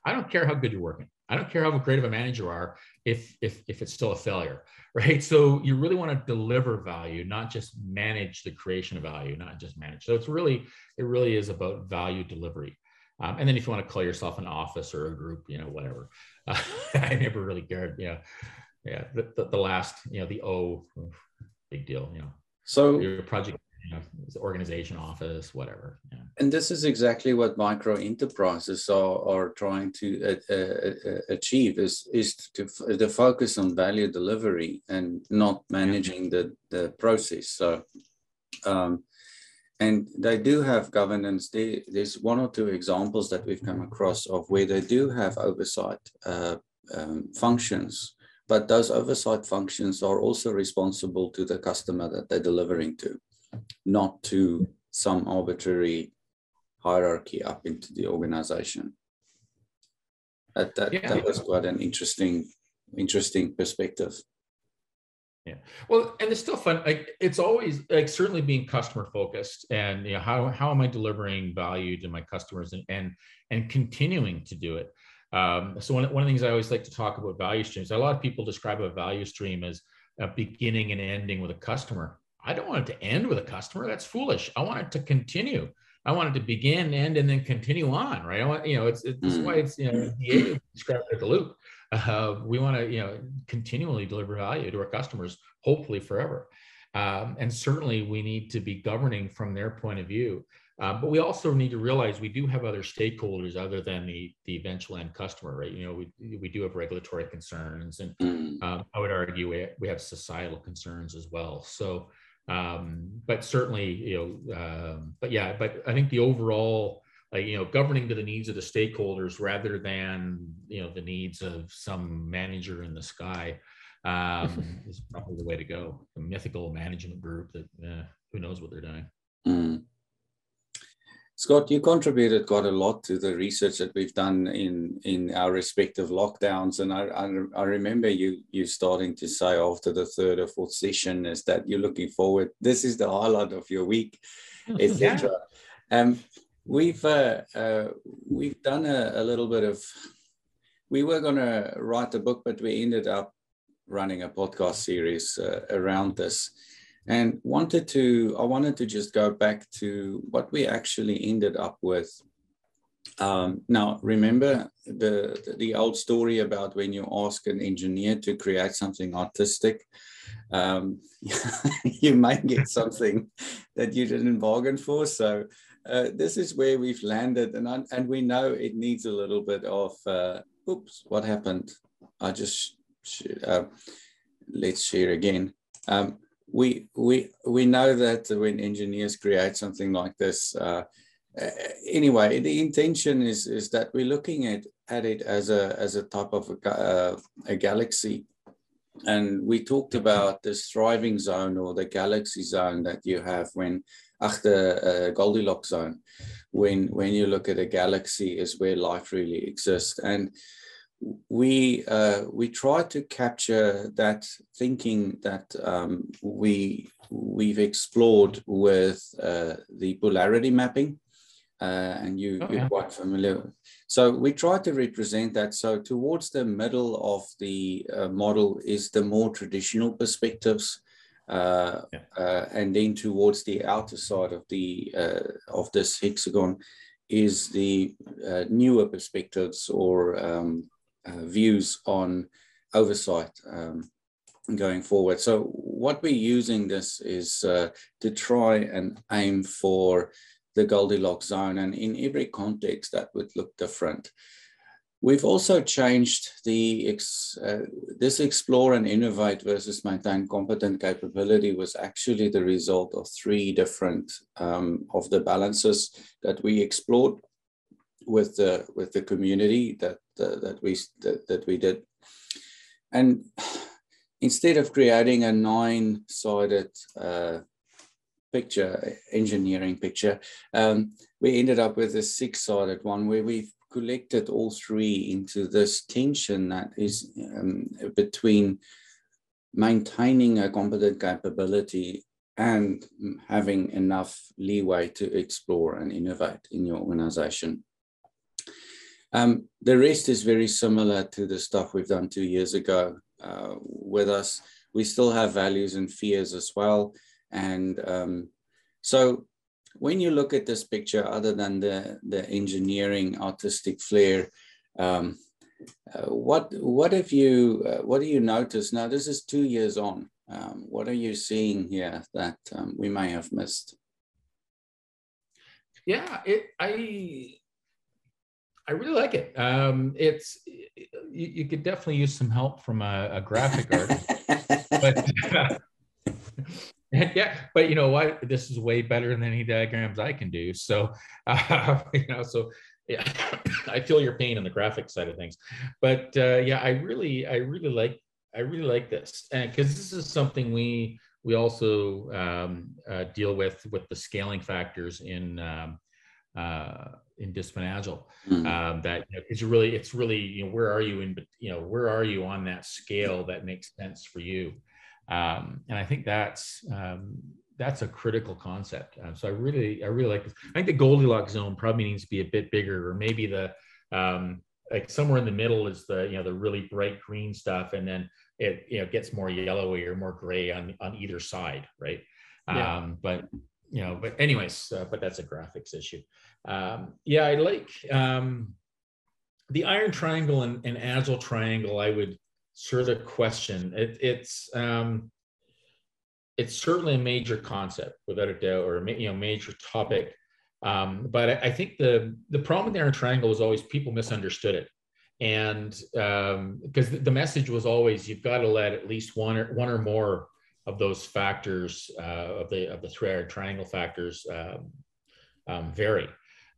I don't care how good you're working. I don't care how great of a manager you are if, if, if it's still a failure [laughs] right? So you really want to deliver value, not just manage the creation of value, not just manage. So it's really, it really is about value delivery. Um, and then if you want to call yourself an office or a group, you know, whatever. Uh, [laughs] I never really cared. Yeah. Yeah. The, the, the, last, you know, the O, big deal, you know. So your project you know, organization office, whatever. Yeah. And this is exactly what micro enterprises are, are trying to uh, uh, uh achieve is, is to, to focus on value delivery and not managing yeah. the, the process. So, um, and they do have governance. They, there's one or two examples that we've come across of where they do have oversight uh, um, functions but those oversight functions are also responsible to the customer that they're delivering to, not to some arbitrary hierarchy up into the organization. That, that, yeah. that was quite an interesting, interesting perspective. Yeah. Well, and it's still fun. Like it's always like certainly being customer focused and you know how how am I delivering value to my customers and and and continuing to do it. Um, so one, one of the things I always like to talk about value streams, a lot of people describe a value stream as a beginning and ending with a customer. I don't want it to end with a customer. That's foolish. I want it to continue. I want it to begin, end, and then continue on. Right. I want, you know, it's, it's why it's, you know, the described a loop. Uh, we want to, you know, continually deliver value to our customers, hopefully forever. Um, and certainly we need to be governing from their point of view. Uh, but we also need to realize we do have other stakeholders other than the, the eventual end customer, right? You know, we, we do have regulatory concerns, and mm. um, I would argue we, we have societal concerns as well. So, um, but certainly, you know, um, but yeah, but I think the overall, like, you know, governing to the needs of the stakeholders rather than, you know, the needs of some manager in the sky um, [laughs] is probably the way to go. A mythical management group that uh, who knows what they're doing. Mm. Scott, you contributed quite a lot to the research that we've done in in our respective lockdowns, and I I, I remember you you starting to say after the third or fourth session is that you're looking forward. This is the highlight of your week, [laughs] etc. Yeah. Um, we've uh, uh, we've done a, a little bit of. We were going to write a book, but we ended up running a podcast series uh, around this and wanted to i wanted to just go back to what we actually ended up with. Um, now remember the the old story about when you ask an engineer to create something artistic? Um, [laughs] you might get something that you didn't bargain for. So uh, this is where we've landed. And I, and we know it needs a little bit of uh, oops what happened? I just uh, let's share again. Um, we we we know that when engineers create something like this uh, anyway the intention is is that we're looking at at it as a as a type of a, uh, a galaxy. And we talked about this thriving zone or the galaxy zone that you have when after uh, goldilocks zone. When when you look at a galaxy is where life really exists. And we uh, we try to capture that thinking that um, we we've explored with uh, the polarity mapping, uh, and you, okay. you're quite familiar. So we try to represent that. So towards the middle of the uh, model is the more traditional perspectives. Uh, yeah. Uh, and then towards the outer side of the of this hexagon is the newer perspectives or um, uh, views on oversight um, going forward. So what we're using this is uh, to try and aim for the Goldilocks zone. And in every context, that would look different. We've also changed the, ex, uh, this explore and innovate versus maintain competent capability was actually the result of three different um, of the balances that we explored with the, with the community that that we that, that we did. And instead of creating a nine-sided uh, picture, engineering picture, um, we ended up with a six-sided one where we've collected all three into this tension that is um, between maintaining a competent capability and having enough leeway to explore and innovate in your organization. Um, the rest is very similar to the stuff we've done two years ago uh, with us. We still have values and fears as well. And um, so when you look at this picture, other than the, the engineering artistic flair, um, uh, what what have you uh, what do you notice now? This is two years on. Um, what are you seeing here that um, we may have missed? Yeah, it, I I really like it. Um, it's you, you, could definitely use some help from a, a graphic artist, but [laughs] [laughs] yeah, but you know what? This is way better than any diagrams I can do. So, [laughs] uh, you know, so yeah, [coughs] I feel your pain on the graphic side of things, but uh, yeah, I really, I really like, I really like this, and because this is something we we also um, uh, deal with with the scaling factors in um, uh, in Disciplined Agile. Mm-hmm. Um, that you know, it's really, it's really, you know, where are you in, you know, where are you on that scale that makes sense for you? Um, and I think that's um, that's a critical concept. Um, so I really, I really like this. I think the Goldilocks zone probably needs to be a bit bigger, or maybe the um, like somewhere in the middle is the you know the really bright green stuff, and then it you know gets more yellowy or more gray on on either side, right? Yeah. Um, but you know, but anyways, uh, but that's a graphics issue. Um, yeah, I like um, the iron triangle and, and agile triangle. I would sort of question it, it's um, it's certainly a major concept without a doubt, or a you know major topic. Um, but I, I, think the the problem with the iron triangle was always people misunderstood it, and because um, the message was always you've got to let at least one or one or more of those factors uh, of the of the three triangle factors um, um, vary.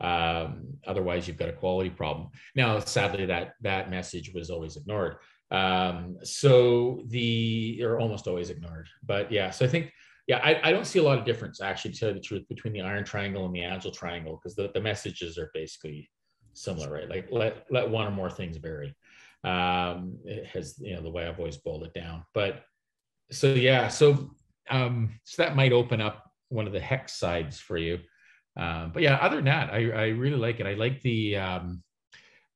Um, otherwise, you've got a quality problem. Now, sadly, that that message was always ignored. Um, so the or almost always ignored. But yeah, so I think yeah, I, I don't see a lot of difference actually, to tell you the truth, between the iron triangle and the agile triangle because the, the messages are basically similar, right? Like let let one or more things vary. Um, it has you know the way I've always boiled it down. But so yeah, so um, so that might open up one of the hex sides for you. Um, but yeah, other than that, I, I really like it. I like the um,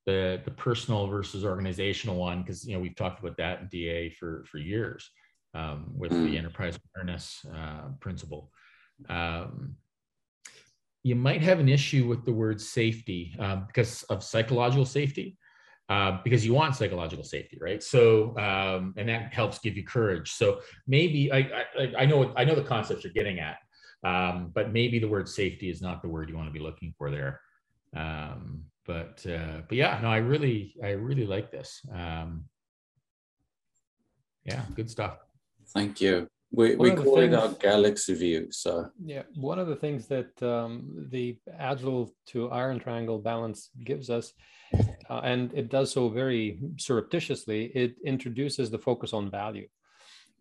the the personal versus organizational one because you know we've talked about that in DA for for years um, with the mm. enterprise awareness uh, principle. Um, you might have an issue with the word safety um, because of psychological safety, uh, because you want psychological safety, right? So, um, and that helps give you courage. So maybe I, I, I know I know the concepts you're getting at, um, but maybe the word safety is not the word you want to be looking for there. Um, but uh, but yeah, no, I really I really like this. Um, yeah, good stuff. Thank you. We, we call things, it our galaxy view. So yeah, one of the things that um, the agile to iron triangle balance gives us, uh, and it does so very surreptitiously, it introduces the focus on value,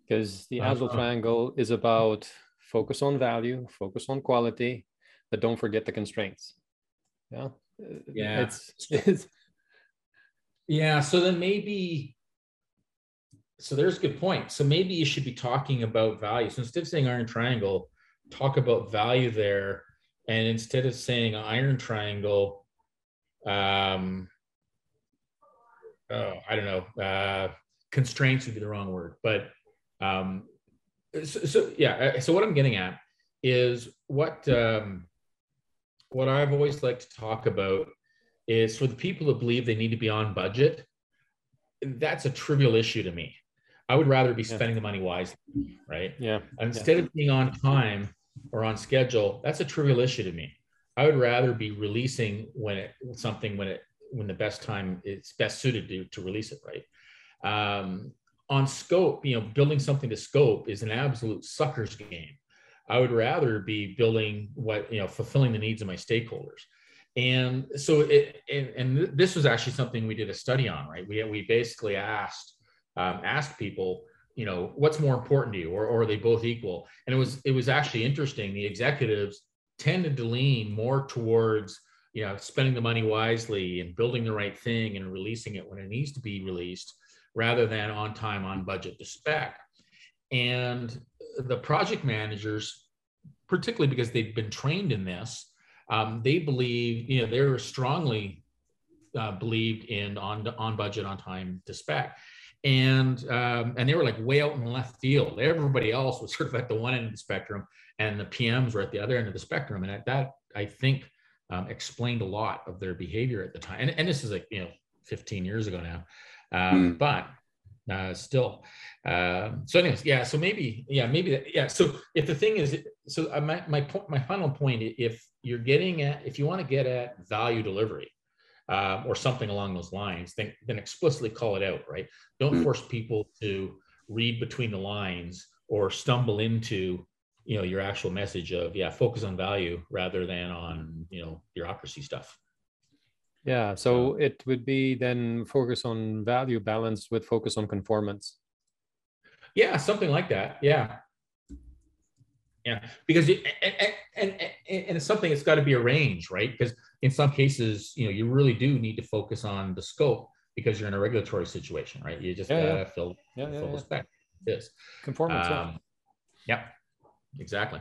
because the uh-huh. agile triangle is about focus on value, focus on quality, but don't forget the constraints. Yeah, yeah, it's, [laughs] it's yeah. So then maybe so there's a good point. So maybe you should be talking about value. So instead of saying iron triangle, talk about value there. And instead of saying iron triangle, um, oh, I don't know, uh, constraints would be the wrong word. But um, so, so yeah, uh, so what I'm getting at is what um, what I've always liked to talk about is for the people who believe they need to be on budget. That's a trivial issue to me I would rather be spending yeah. the money wisely, right? Yeah. Instead yeah. of being on time or on schedule, that's a trivial issue to me. I would rather be releasing when it something when it when the best time it's best suited to to release it, right? Um, on scope, you know, building something to scope is an absolute sucker's game. I would rather be building what you know, fulfilling the needs of my stakeholders. And so, it, and, and this was actually something we did a study on, right? We we basically asked um, ask people, you know, what's more important to you, or, or are they both equal? And it was it was actually interesting. The executives tended to lean more towards you know spending the money wisely and building the right thing and releasing it when it needs to be released rather than on time on budget to spec and the project managers particularly because they've been trained in this um, they believe you know they're strongly uh, believed in on on budget on time to spec and um, and they were like way out in left field. Everybody else was sort of at the one end of the spectrum, and the PMs were at the other end of the spectrum. And that I think um, explained a lot of their behavior at the time. And, and this is like you know 15 years ago now, um, mm. but uh, still. Uh, so, anyways, yeah. So maybe, yeah, maybe that, yeah. So if the thing is, so uh, my my point, my final point, if you're getting at, if you want to get at value delivery, uh, or something along those lines, then then explicitly call it out, right? Don't mm-hmm. force people to read between the lines or stumble into you know your actual message of yeah focus on value rather than on you know bureaucracy stuff yeah so it would be then focus on value balanced with focus on conformance yeah something like that yeah yeah because it, and, and, and, and it's something that's got to be arranged right because in some cases you know you really do need to focus on the scope because you're in a regulatory situation right you just yeah, gotta yeah. fill, yeah, fill yeah, the spec this conformance um, yeah exactly.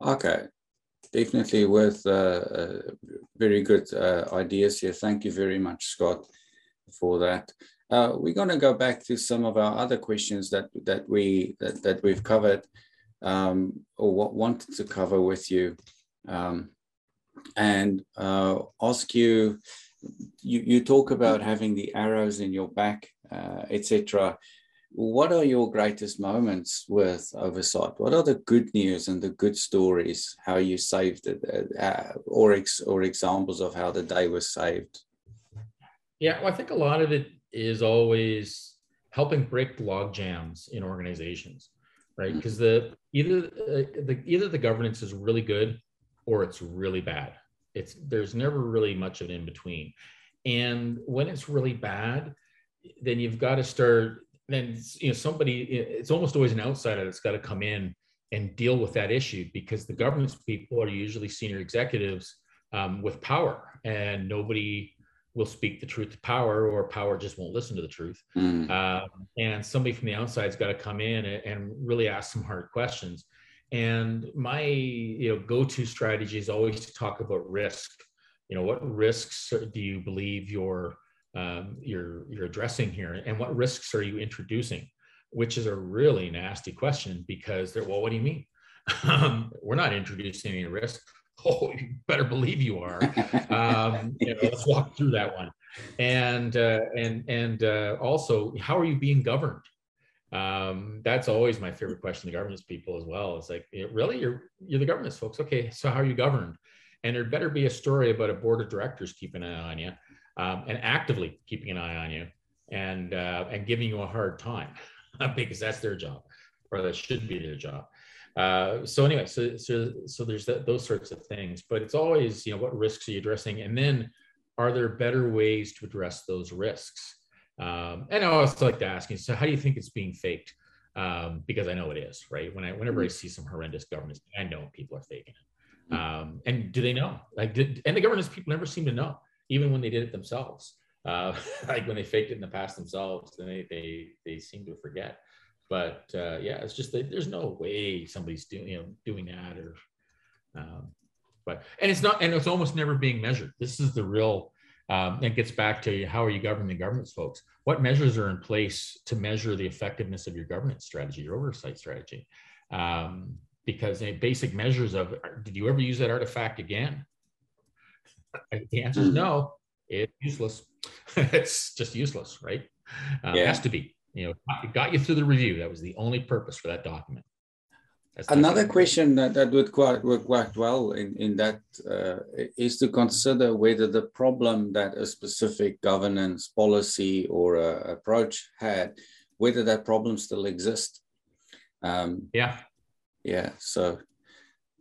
Okay, definitely worth uh, uh, very good uh, ideas here. Thank you very much, Scott, for that. Uh, we're going to go back to some of our other questions that that we that, that we've covered um, or what wanted to cover with you, um, and uh, ask you you, you talk about having the arrows in your back, uh, etc. What are your greatest moments with oversight? What are the good news and the good stories? How you saved it, uh, uh, or ex, or examples of how the day was saved? Yeah, well, I think a lot of it is always helping break log jams in organizations, right? Because mm. the either uh, the either the governance is really good or it's really bad it's there's never really much of an in between. And when it's really bad, then you've got to start. Then you know somebody. It's almost always an outsider that's got to come in and deal with that issue because the governance people are usually senior executives um, with power, and nobody will speak the truth to power, or power just won't listen to the truth. Mm. Um, and somebody from the outside's got to come in and, and really ask some hard questions. And my you know go-to strategy is always to talk about risk. You know, what risks do you believe you're um, you're you're addressing here, and what risks are you introducing? Which is a really nasty question because they're well, what do you mean? [laughs] Um, we're not introducing any risk. [laughs] Oh, you better believe you are. Um, you know, let's walk through that one. And uh, and and uh, also, how are you being governed? um, that's always my favorite question to governance people as well it's like really you're you're the governance folks okay so how are you governed and there better be a story about a board of directors keeping an eye on you um, and actively keeping an eye on you and uh, and giving you a hard time [laughs] because that's their job or that should be their job uh, so anyway so so so there's that, those sorts of things but it's always you know what risks are you addressing and then are there better ways to address those risks um, and I also like to ask you, so how do you think it's being faked? Um, because I know it is, right? When I, whenever I mm-hmm. see some horrendous governance, I know people are faking it. Mm-hmm. Um, and do they know? Like, did, and the governance people never seem to know, even when they did it themselves. Uh, [laughs] like when they faked it in the past themselves, they they they seem to forget. But uh, yeah, it's just that there's no way somebody's doing you know doing that or. Um, but and it's not and it's almost never being measured. This is the real um, it gets back to how are you governing the governance folks? What measures are in place to measure the effectiveness of your governance strategy, your oversight strategy? Um, because basic measures of did you ever use that artifact again? The answer is no. It's useless. [laughs] it's just useless, right? Um, yeah. It has to be. You know, it got you through the review. That was the only purpose for that document. Another question that, that would quite work quite well in, in that uh, is to consider whether the problem that a specific governance policy or uh, approach had, whether that problem still exists. Um, yeah. Yeah. So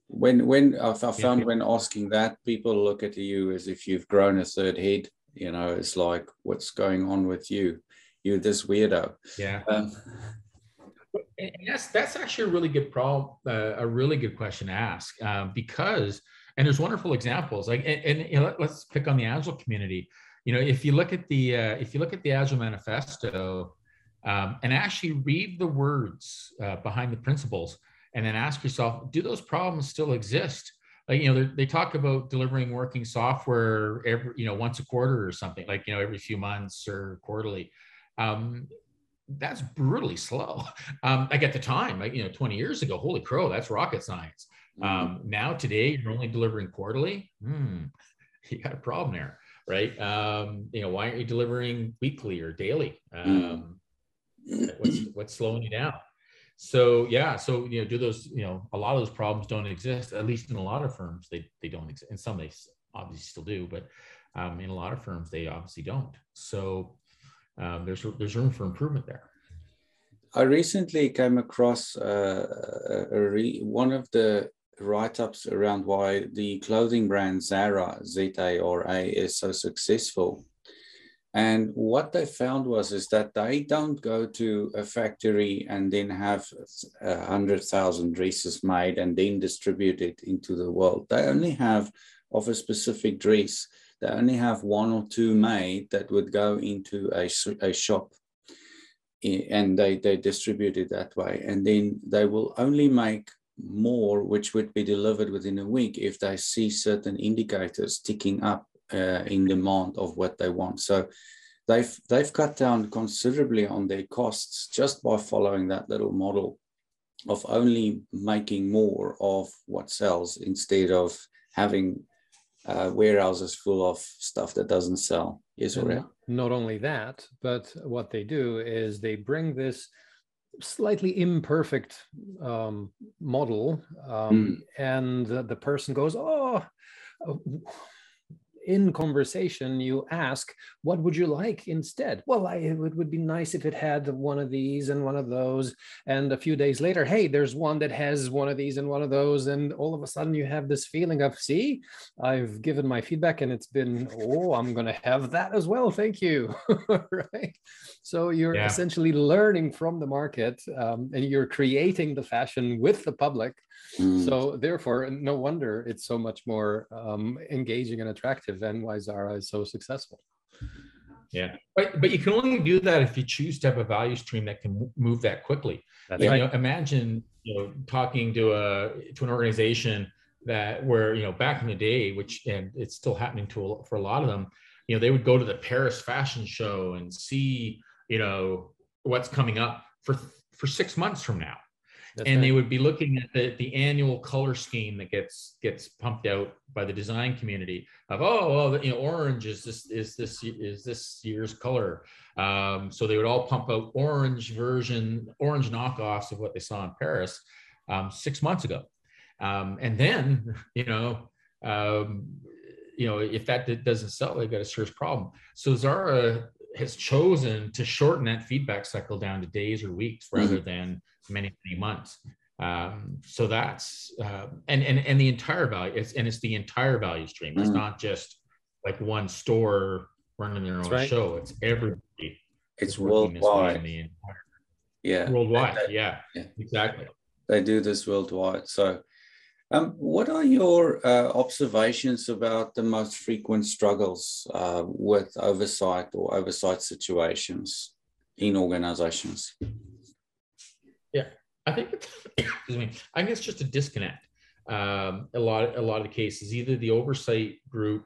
when when I found yeah. when asking that, people look at you as if you've grown a third head. You know, it's like, what's going on with you? You this weirdo. Yeah. Um, and that's that's actually a really good problem, uh, a really good question to ask um, because and there's wonderful examples like and, and you know, let, us pick on the agile community. You know, if you look at the uh, if you look at the agile manifesto um, and actually read the words uh, behind the principles, and then ask yourself, do those problems still exist? Like you know, they talk about delivering working software every you know once a quarter or something, like you know every few months or quarterly. Um, that's brutally slow. Um, like at the time, like, you know, 20 years ago, holy crow, that's rocket science. Mm-hmm. Um, now today, you're only delivering quarterly. Hmm. [laughs] you got a problem there, right? Um, you know, why aren't you delivering weekly or daily? Hmm. Um, what's what's slowing you down? So yeah, so you know, do those you know a lot of those problems don't exist. At least in a lot of firms, they they don't exist. In some they obviously still do, but um, in a lot of firms they obviously don't. So um, there's there's room for improvement there. I recently came across uh, a re- one of the write-ups around why the clothing brand Zara, Z-A-R-A, is so successful. And what they found was is that they don't go to a factory and then have a hundred thousand dresses made and then distribute it into the world. They only have of a specific dress. They only have one or two made that would go into a, a shop and they, they distribute it that way. And then they will only make more, which would be delivered within a week if they see certain indicators ticking up uh, in demand of what they want. So they've they've cut down considerably on their costs just by following that little model of only making more of what sells instead of having uh, warehouses full of stuff that doesn't sell. Yes, or Not only that, but what they do is they bring this slightly imperfect um, model, um, mm. and the, the person goes, "Oh." In conversation, you ask, what would you like instead? Well, I, it would be nice if it had one of these and one of those. And a few days later, hey, there's one that has one of these and one of those. And all of a sudden you have this feeling of, see, I've given my feedback and it's been, oh, I'm going to have that as well. Thank you. [laughs] right. So you're yeah. essentially learning from the market um, and you're creating the fashion with the public. Mm. So therefore, no wonder it's so much more um, engaging and attractive and why Zara is so successful. Yeah, but but you can only do that if you choose to have a value stream that can move that quickly. That's you right. know, imagine you know talking to a to an organization that where you know back in the day, which and it's still happening to a, for a lot of them, you know they would go to the Paris fashion show and see you know what's coming up for for six months from now that's and right. they would be looking at the, the annual color scheme that gets gets pumped out by the design community of oh well you know orange is this is this is this year's color um, so they would all pump out orange version orange knockoffs of what they saw in paris um, six months ago um, and then [laughs] you know um, you know if that doesn't sell they've got a serious problem so zara has chosen to shorten that feedback cycle down to days or weeks rather mm-hmm. than many many months. Um, so that's uh, and and and the entire value it's and it's the entire value stream. It's mm. not just like one store running their own right. show. It's everybody it's worldwide the entire, yeah. Worldwide yeah, yeah. exactly. They do this worldwide. So um, what are your uh, observations about the most frequent struggles uh, with oversight or oversight situations in organizations? Yeah, I think it's, [coughs] excuse me. I think it's just a disconnect. Um, a lot, a lot of the cases, either the oversight group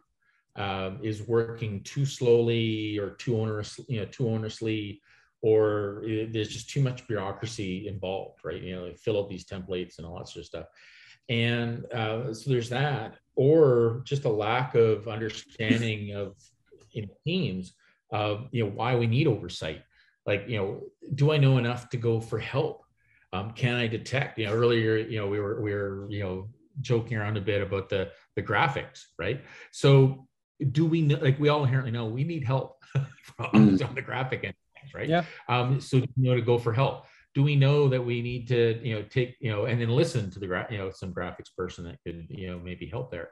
um, is working too slowly or too onerous, you know, too onerously, or there's just too much bureaucracy involved, right? You know, like fill out these templates and all that sort of stuff. And uh, so there's that, or just a lack of understanding of in teams of you know why we need oversight. Like you know, do I know enough to go for help? Um, can I detect? You know, earlier, you know, we were we were you know joking around a bit about the the graphics, right? So, do we know, like we all inherently know we need help [laughs] on, mm. on the graphic end, right? Yeah. Um, so you know to go for help. Do we know that we need to you know take you know and then listen to the gra- you know some graphics person that could you know maybe help there.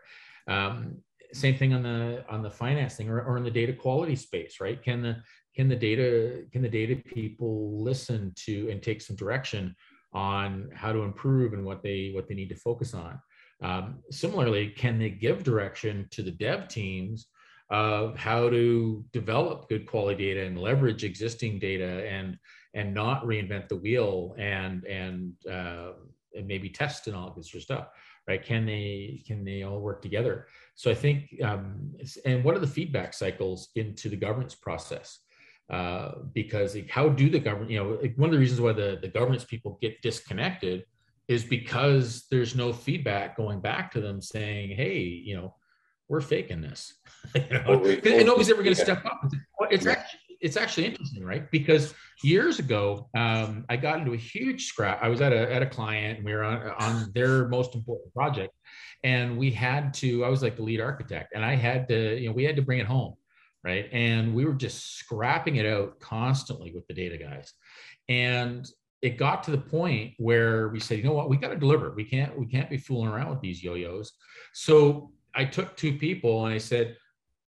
Um, same thing on the on the financing or, or in the data quality space, right? Can the can the data can the data people listen to and take some direction on how to improve and what they what they need to focus on. Um, similarly, can they give direction to the dev teams of how to develop good quality data and leverage existing data and and not reinvent the wheel and and uh, and maybe test and all this sort of stuff right? Can they can they all work together? So i think um, and what are the feedback cycles into the governance process uh, because how do the government, you know, like one of the reasons why the, the governance people get disconnected is because there's no feedback going back to them saying, hey, you know, we're faking this. [laughs] you know? and nobody's ever going to yeah. step up. It's yeah. actually it's actually interesting, right? Because years ago, um, I got into a huge scrap. I was at a at a client, and we were on on their most important project, and we had to. I was like the lead architect, and I had to. You know, we had to bring it home, right? And we were just scrapping it out constantly with the data guys, and it got to the point where we said, you know what, we got to deliver. We can't we can't be fooling around with these yo-yos. So I took two people and I said,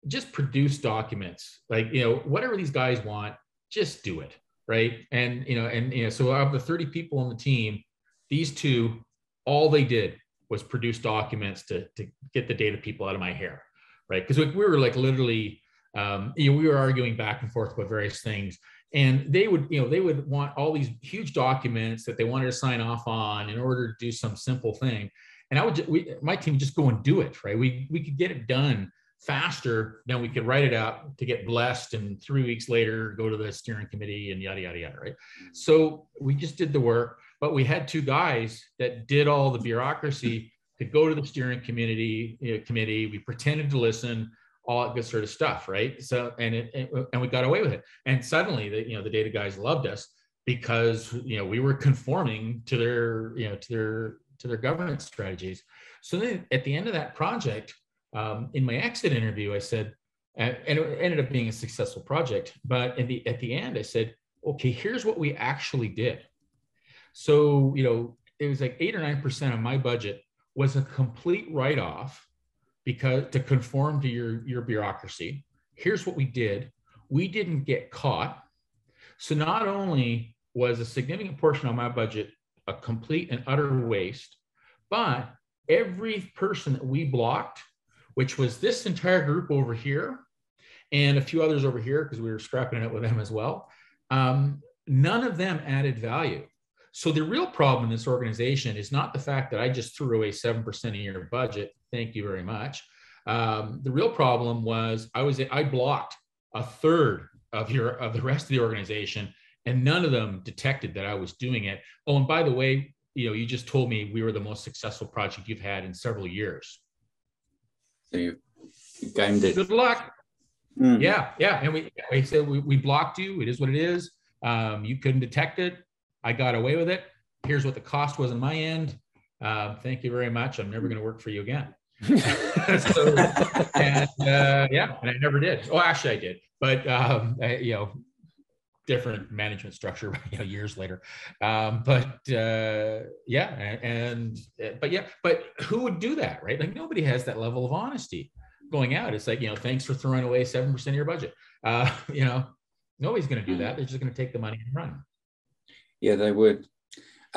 just produce documents. Like, you know, whatever these guys want, just do it. Right. And, you know, and, you know, so out of the 30 people on the team, these two, all they did was produce documents to, to get the data people out of my hair. Right. Because we, we were like literally, um, you know, we were arguing back and forth about various things. And they would you know they would want all these huge documents that they wanted to sign off on in order to do some simple thing. And i would we, my team would just go and do it right? We we could get it done faster than we could write it out to get blessed and three weeks later go to the steering committee and yada yada yada right? So we just did the work but we had two guys that did all the bureaucracy to go to the steering committee you know, committee. We pretended to listen all that good sort of stuff right so and it, and we got away with it and suddenly the you know the data guys loved us because you know we were conforming to their you know to their to their governance strategies so then at the end of that project um, in my exit interview, I said, and it ended up being a successful project. But in the at the end, I said, okay, here's what we actually did. So you know, it was like eight or nine percent of my budget was a complete write-off because to conform to your your bureaucracy. Here's what we did: we didn't get caught. So not only was a significant portion of my budget a complete and utter waste, but every person that we blocked which was this entire group over here and a few others over here because we were scrapping it with them as well. Um, none of them added value. So the real problem in this organization is not the fact that I just threw away 7% of your budget. Thank you very much. Um, the real problem was I was I blocked a third of your of the rest of the organization and none of them detected that I was doing it. Oh, and by the way, you know, you just told me we were the most successful project you've had in several years. So you, you it. Good luck. Mm. Yeah, yeah. And we, we said we, we blocked you. It is what it is. Um, you couldn't detect it. I got away with it. Here's what the cost was on my end. Uh, thank you very much. I'm never going to work for you again. So, and uh, yeah, and I never did. Oh, actually, I did, but um, I, you know, different management structure [laughs] you know, years later. Um, but uh, yeah, and, and, but yeah, but who would do that, right? Like nobody has that level of honesty going out. It's like you know, thanks for throwing away seven percent of your budget. Uh, [laughs] you know, nobody's going to do that. They're just going to take the money and run. Yeah, they would.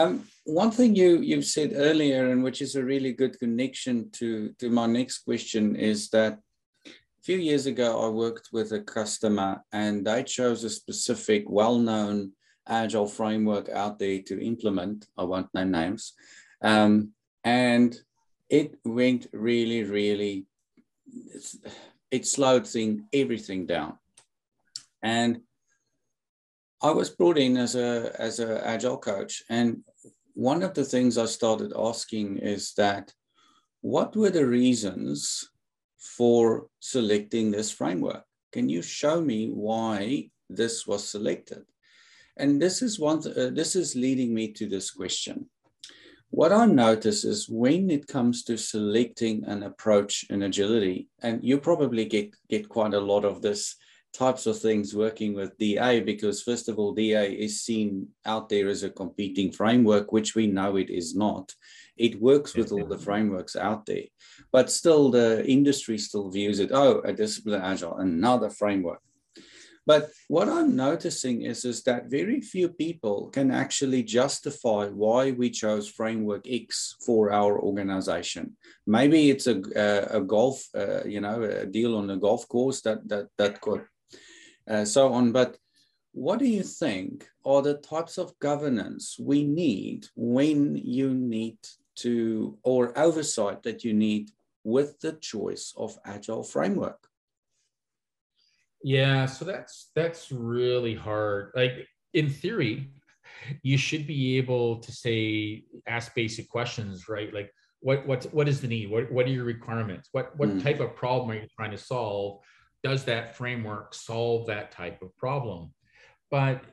Um, one thing you you said earlier, and which is a really good connection to to my next question, is that a few years ago, I worked with a customer and they chose a specific well-known agile framework out there to implement. I won't name names. Um, and it went really, really, it slowed thing, everything down. And I was brought in as a as an agile coach, and one of the things I started asking is that, what were the reasons for selecting this framework. Can you show me why this was selected? And this is one. Uh, this is leading me to this question. What I notice is when it comes to selecting an approach in agility, and you probably get get quite a lot of this types of things working with DA because first of all, DA is seen out there as a competing framework, which we know it is not. It works with all the frameworks out there, but still the industry still views it, oh, a Disciplined Agile, another framework. But what I'm noticing is, is that very few people can actually justify why we chose framework X for our organization. Maybe it's a, a, a golf, uh, you know, a deal on a golf course that that that could, uh, so on. But what do you think are the types of governance we need when you need to or oversight that you need with the choice of agile framework? Yeah so that's that's really hard. Like in theory you should be able to say ask basic questions right? Like what what what is the need? What what are your requirements? What what mm. type of problem are you trying to solve does that framework solve that type of problem but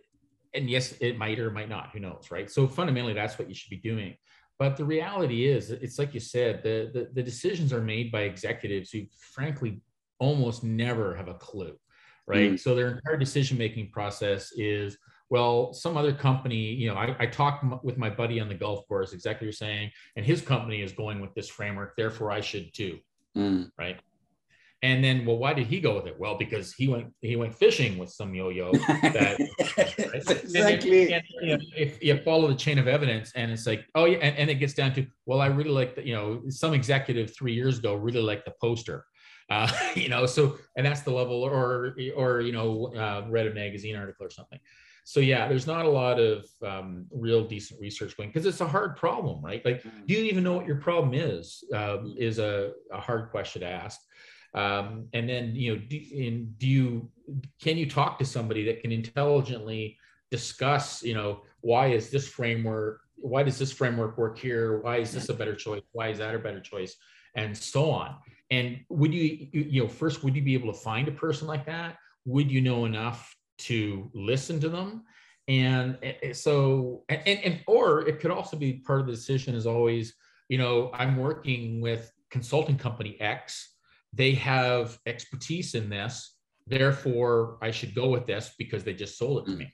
and yes it might or might not who knows right so fundamentally that's what you should be doing but the reality is it's like you said the the, the decisions are made by executives who frankly almost never have a clue right mm. so their entire decision making process is well, some other company, you know, I, I talked with my buddy on the golf course, exactly you're saying, and his company is going with this framework, therefore I should too. Mm. Right. And then, well, why did he go with it? Well, because he went he went fishing with some yo-yo. [laughs] That exactly. And, you know, if you follow the chain of evidence, and it's like, oh yeah, and, and it gets down to, well, I really like the, you know, some executive three years ago really liked the poster, uh, [laughs] you know, so and that's the level, or or you know, uh, read a magazine article or something so yeah there's not a lot of um, real decent research going because it's a hard problem right like mm. do you even know what your problem is um, is a, a, hard question to ask um, and then you know do, in, do you can you talk to somebody that can intelligently discuss you know why is this framework why does this framework work here? Why is this a better choice? Why is that a better choice? And so on. And would you you know first would you be able to find a person like that? Would you know enough to listen to them? And so and, and or it could also be part of the decision is always you know i'm working with consulting company x they have expertise in this. Therefore i should go with this because they just sold it to me.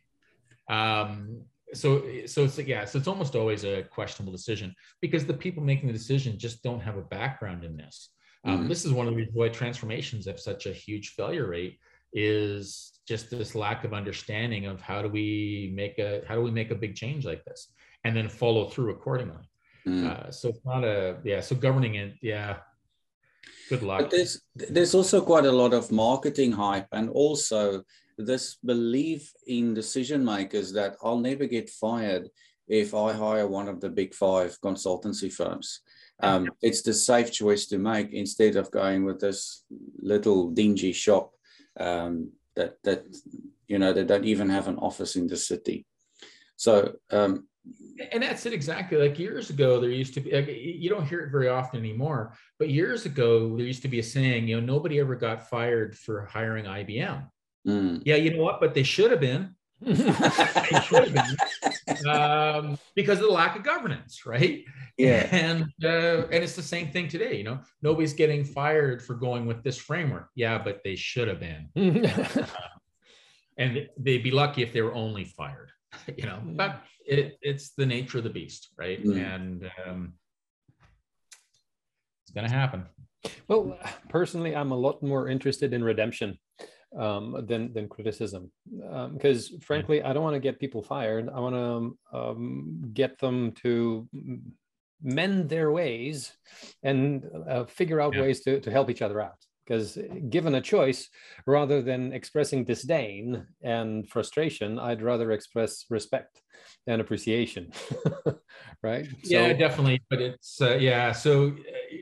Um, so so it's yeah so it's almost always a questionable decision because the people making the decision just don't have a background in this. Um, mm-hmm. this is one of the reasons why transformations have such a huge failure rate is just this lack of understanding of how do we make a how do we make a big change like this and then follow through accordingly. Mm. uh, so it's not a yeah so governing it yeah good luck but there's there's also quite a lot of marketing hype and also this belief in decision makers that i'll never get fired if i hire one of the big five consultancy firms um, it's the safe choice to make instead of going with this little dingy shop um, that that you know they don't even have an office in the city. So um, and that's it exactly. Like years ago, there used to be. Like, you don't hear it very often anymore, but years ago there used to be a saying. You know, nobody ever got fired for hiring IBM. Mm. Yeah, you know what? But they should have been. [laughs] they should have been um, because of the lack of governance, right? Yeah, and uh, and it's the same thing today. You know, nobody's getting fired for going with this framework. Yeah, but they should have been, [laughs] and they'd be lucky if they were only fired. [laughs] You know, but it, it's the nature of the beast, right? Mm. And um, it's going to happen. Well, personally, I'm a lot more interested in redemption um, than than criticism, because um, frankly, I don't want to get people fired. I want to um, get them to mend their ways and uh, figure out yeah. ways to, to help each other out because given a choice rather than expressing disdain and frustration i'd rather express respect and appreciation [laughs] right? Yeah so, definitely but it's uh, yeah so uh,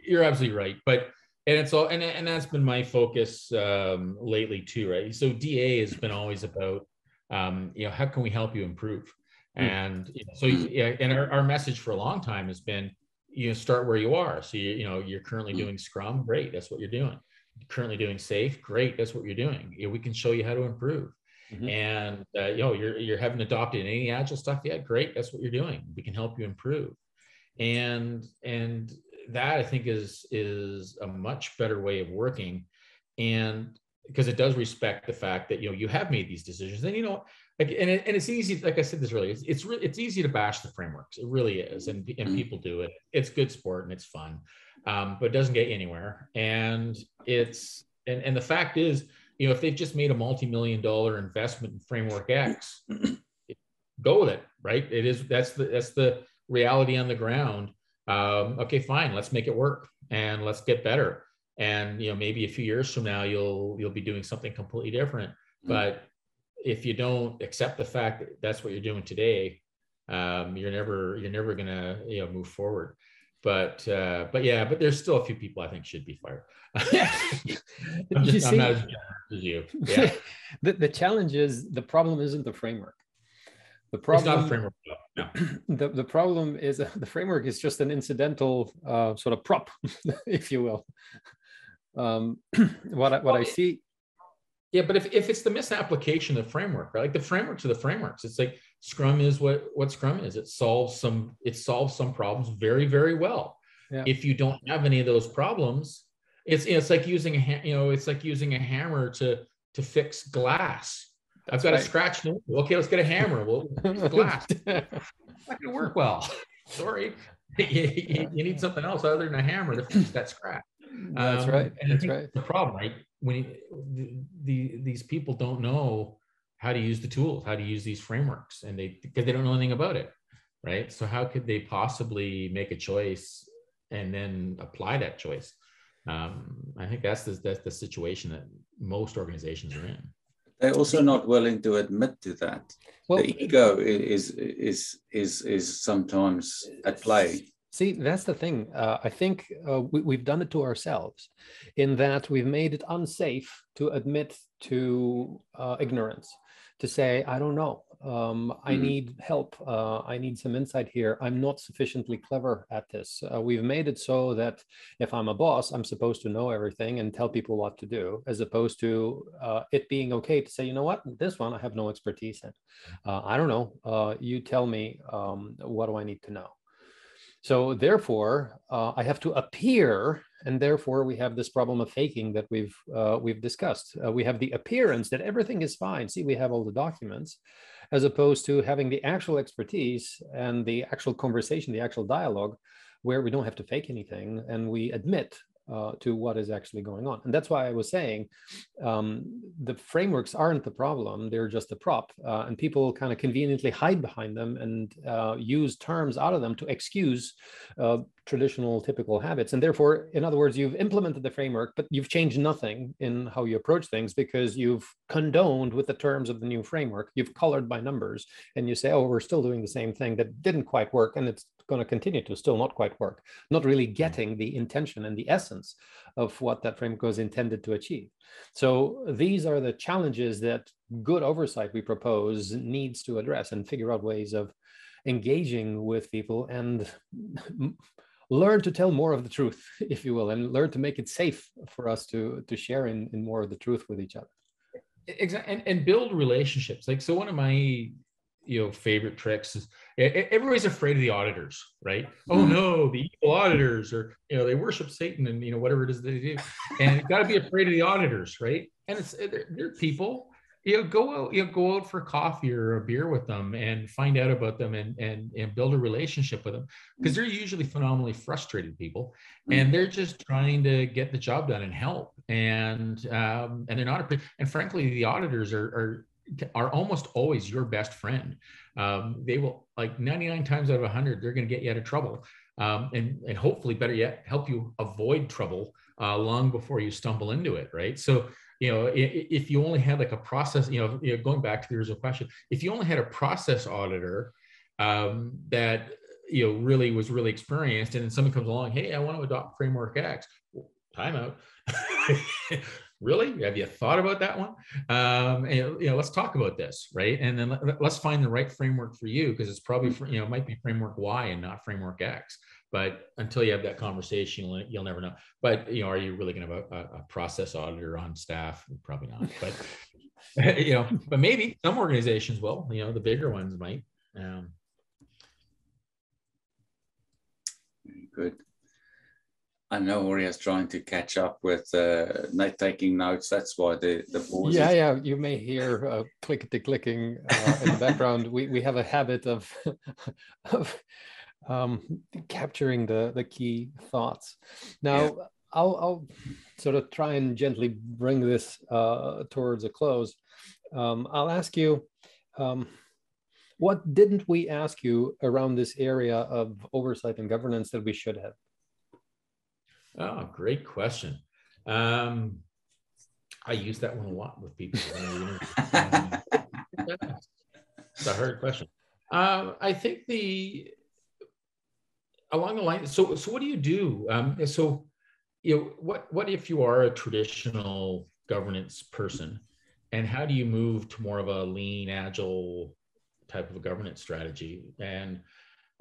you're absolutely right but and it's all and, and that's been my focus um, lately too right? So DA has been always about um, you know how can we help you improve? Hmm. and you know, so yeah and our, our message for a long time has been you know start where you are. So you, you know you're currently hmm. doing scrum great that's what you're doing currently doing SAFe great that's what you're doing. We can show you how to improve. Mm-hmm. and uh, you know you're you're having adopted any agile stuff yet great that's what you're doing. We can help you improve. And and that i think is is a much better way of working. And because it does respect the fact that you know you have made these decisions. And you know like, and, it, and it's easy like i said this earlier it's it's, re- it's easy to bash the frameworks. It really is. And, and mm-hmm. people do it. It's good sport and it's fun um, but it doesn't get you anywhere. And it's and and the fact is, you know, if they've just made a multi-million dollar investment in Framework X, go with it, right? It is that's the that's the reality on the ground. Um, okay, fine, let's make it work and let's get better. And you know, maybe a few years from now, you'll you'll be doing something completely different. Mm-hmm. But if you don't accept the fact that that's what you're doing today, um, you're never you're never gonna you know move forward but uh, but yeah, but there's still a few people I think should be fired. [laughs] I'm, just, I'm not as generous as you. Yeah. [laughs] the, the challenge is the problem isn't the framework. The problem, it's not framework. No. [clears throat] the, the problem is uh, [laughs] the framework is just an incidental uh, sort of prop, if you will. Um, [clears throat] what I, what I see. Yeah, but if, if it's the misapplication of the framework, right? Like the frameworks are the frameworks. It's like Scrum is what what Scrum is. It solves some it solves some problems very very well. Yeah. If you don't have any of those problems, it's it's like using a you know it's like using a hammer to to fix glass that's I've got right. a scratch. Okay, let's get a hammer. Well, glass. not going to work well. [laughs] Sorry. [laughs] you, need something else other than a hammer to fix that scratch. That's um, right. That's right. The problem, right? When you, the, the, these people don't know how to use the tools, how to use these frameworks, and they because they don't know anything about it, right? So how could they possibly make a choice and then apply that choice? Um, I think that's the, that's the situation that most organizations are in they're also not willing to admit to that. Well, the ego is is is is sometimes at play. See, that's the thing. Uh, I think uh, we, have done it to ourselves, in that we've made it unsafe to admit to uh, ignorance, to say, "I don't know um, I mm-hmm. need help. Uh, I need some insight here. I'm not sufficiently clever at this. Uh, we've made it so that if I'm a boss, I'm supposed to know everything and tell people what to do, as opposed to uh, it being okay to say, you know what, this one I have no expertise in. Uh, I don't know. Uh, you tell me um, what do I need to know. So therefore, uh, I have to appear, and therefore we have this problem of faking that we've we've discussed. we have the appearance that everything is fine. See, we have all the documents, as opposed to having the actual expertise and the actual conversation, the actual dialogue, where we don't have to fake anything and we admit uh, to what is actually going on. And that's why I was saying um, the frameworks aren't the problem, they're just a prop. Uh, and people kind of conveniently hide behind them and uh, use terms out of them to excuse uh, traditional typical habits. And therefore, in other words, you've implemented the framework, but you've changed nothing in how you approach things because you've condoned with the terms of the new framework. You've colored by numbers and you say, oh, we're still doing the same thing that didn't quite work. And it's going to continue to still not quite work, not really mm. getting the intention and the essence of what that framework was intended to achieve. So these are the challenges that good oversight we propose needs to address and figure out ways of engaging with people and [laughs] learn to tell more of the truth, if you will, and learn to make it safe for us to, to share in, in more of the truth with each other. Exactly. And, and build relationships. Like, so one of my you know favorite tricks is everybody's afraid of the auditors right? Oh mm-hmm. no the evil auditors or you know they worship satan and you know whatever it is they do. And you got to be afraid of the auditors right? And it's they're, they're people. You know go out you know go out for coffee or a beer with them and find out about them and and, and build a relationship with them. Because they're usually phenomenally frustrated people mm-hmm. and they're just trying to get the job done and help. And um and they're not and frankly the auditors are, are are almost always your best friend. Um, they will like 99 times out of 100, they're going to get you out of trouble. Um, and, and hopefully better yet, help you avoid trouble uh, long before you stumble into it. Right. So, you know, if, if you only had like a process, you know, you know, going back to the original question, if you only had a process auditor um, that, you know, really was really experienced and then someone comes along, Hey, I want to adopt framework X. Well, timeout. [laughs] really? Have you thought about that one? Um, and you know let's talk about this right? And then let, us find the right framework for you because it's probably for, you know it might be framework y and not framework x. But until you have that conversation you'll, you'll never know. But you know are you really going to have a, a process auditor on staff? Probably not. But [laughs] you know but maybe some organizations will you know the bigger ones might. Um, good I know Horia's trying to catch up with uh, not taking notes. That's why the the pause. Yeah, yeah. You may hear uh, clickety clicking uh, in the background. we we have a habit of [laughs] of um, capturing the the key thoughts. Now, yeah. I'll I'll sort of try and gently bring this uh, towards a close. Um, I'll ask you. Um, what didn't we ask you around this area of oversight and governance that we should have? Oh, great question. Um, I use that one a lot with people. it's a hard question. Uh, I think the along the line. So, so what do you do? Um, so, you know, what what if you are a traditional governance person, and how do you move to more of a lean, agile type of a governance strategy? And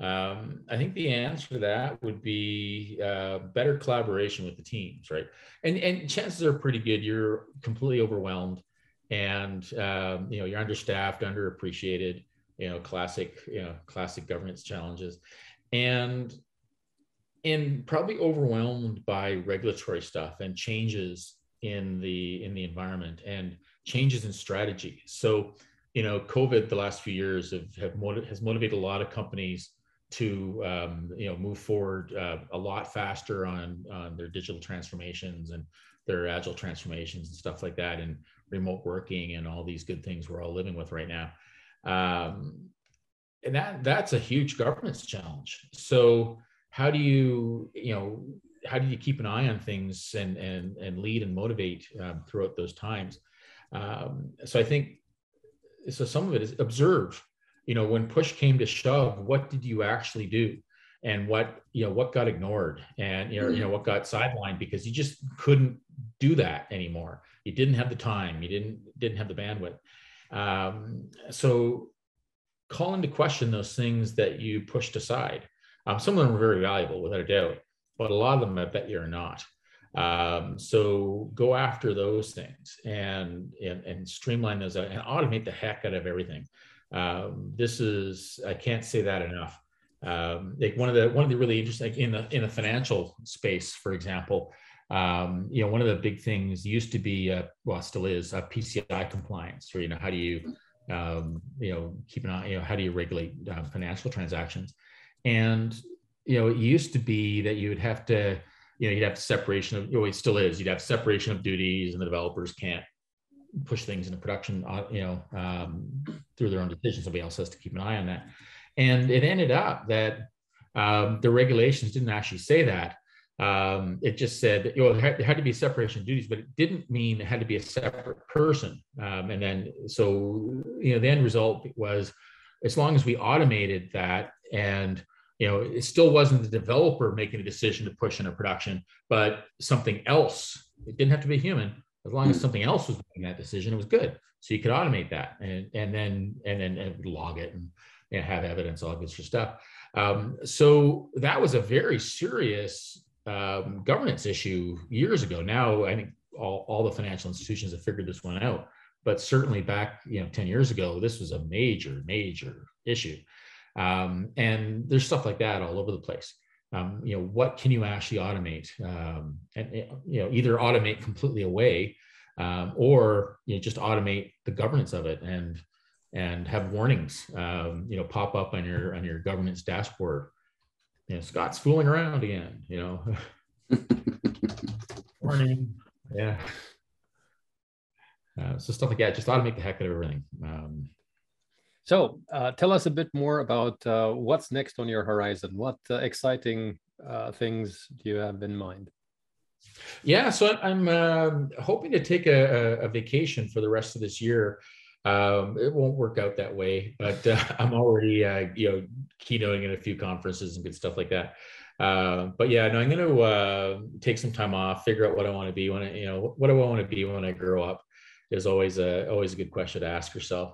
um, I think the answer to that would be uh, better collaboration with the teams, right? And and chances are pretty good you're completely overwhelmed, and um, you know you're understaffed, underappreciated. You know, classic you know classic governance challenges, and and probably overwhelmed by regulatory stuff and changes in the in the environment and changes in strategy. So you know, COVID the last few years have, have motiv- has motivated a lot of companies to um, you know move forward uh, a lot faster on on their digital transformations and their agile transformations and stuff like that and remote working and all these good things we're all living with right now. Um, and that that's a huge governance challenge. So how do you you know how do you keep an eye on things and and and lead and motivate um, throughout those times? Um, so i think so some of it is observe you know when push came to shove what did you actually do? And what you know what got ignored and you know, you know what got sidelined because you just couldn't do that anymore. You didn't have the time. You didn't didn't have the bandwidth. Um, so call into question those things that you pushed aside. Um, some of them are very valuable without a doubt but a lot of them i bet you're not. Um, so go after those things and, and and streamline those out and automate the heck out of everything um, this is I can't say that enough. Um, like one of the one of the really interesting like in the in the financial space, for example, um, you know one of the big things used to be uh, well still is uh, PCI compliance, or you know how do you um, you know keep an eye you know how do you regulate uh, financial transactions, and you know it used to be that you would have to you know you'd have separation of know, it still is you'd have separation of duties and the developers can't push things into production, uh, you know, um, through their own decisions. Somebody else has to keep an eye on that. And it ended up that um, the regulations didn't actually say that. Um, it just said you know, there had, to be separation duties, but it didn't mean it had to be a separate person. Um, and then, so you know, the end result was, as long as we automated that, and you know, it still wasn't the developer making a decision to push into production, but something else. It didn't have to be human as long as hmm. something else was making that decision, it was good. So you could automate that and and then and then and log it and, and have evidence, all this stuff. Um, so that was a very serious um, governance issue years ago. Now I think all, all the financial institutions have figured this one out, but certainly back you know 10 years ago, this was a major, major issue. Um, and there's stuff like that all over the place um, you know what can you actually automate? Um, and you know either automate completely away um, or you know just automate the governance of it and and have warnings um, you know pop up on your on your governance dashboard. You know scott's fooling around again you know. [laughs] Warning. Yeah. Uh, so stuff like that just automate the heck out of everything. Um, so uh, tell us a bit more about uh, what's next on your horizon. What uh, exciting uh, things do you have in mind? Yeah, so I'm um, hoping to take a, a, vacation for the rest of this year. Um, it won't work out that way, but uh, [laughs] I'm already, uh, you know, keynoting at a few conferences and good stuff like that. but yeah, no, I'm going to take some time off, figure out what I want to be when I, you know, what do I want to be when I grow up? Is always a always a good question to ask yourself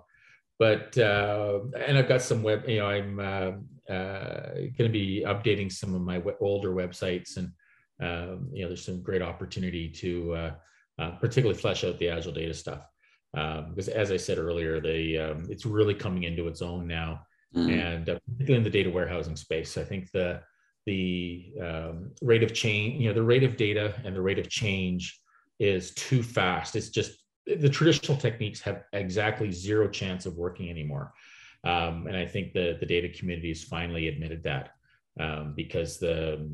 but uh, and I've got some web. You know, I'm uh, uh, going to be updating some of my older websites, and um, you know, there's some great opportunity to uh, uh, particularly flesh out the Agile data stuff um, because, as I said earlier, the um, it's really coming into its own now, mm. and uh, particularly in the data warehousing space, I think the the um, rate of change, you know, the rate of data and the rate of change is too fast. It's just the traditional techniques have exactly zero chance of working anymore. Um, and I think the, the data community has finally admitted that um, because the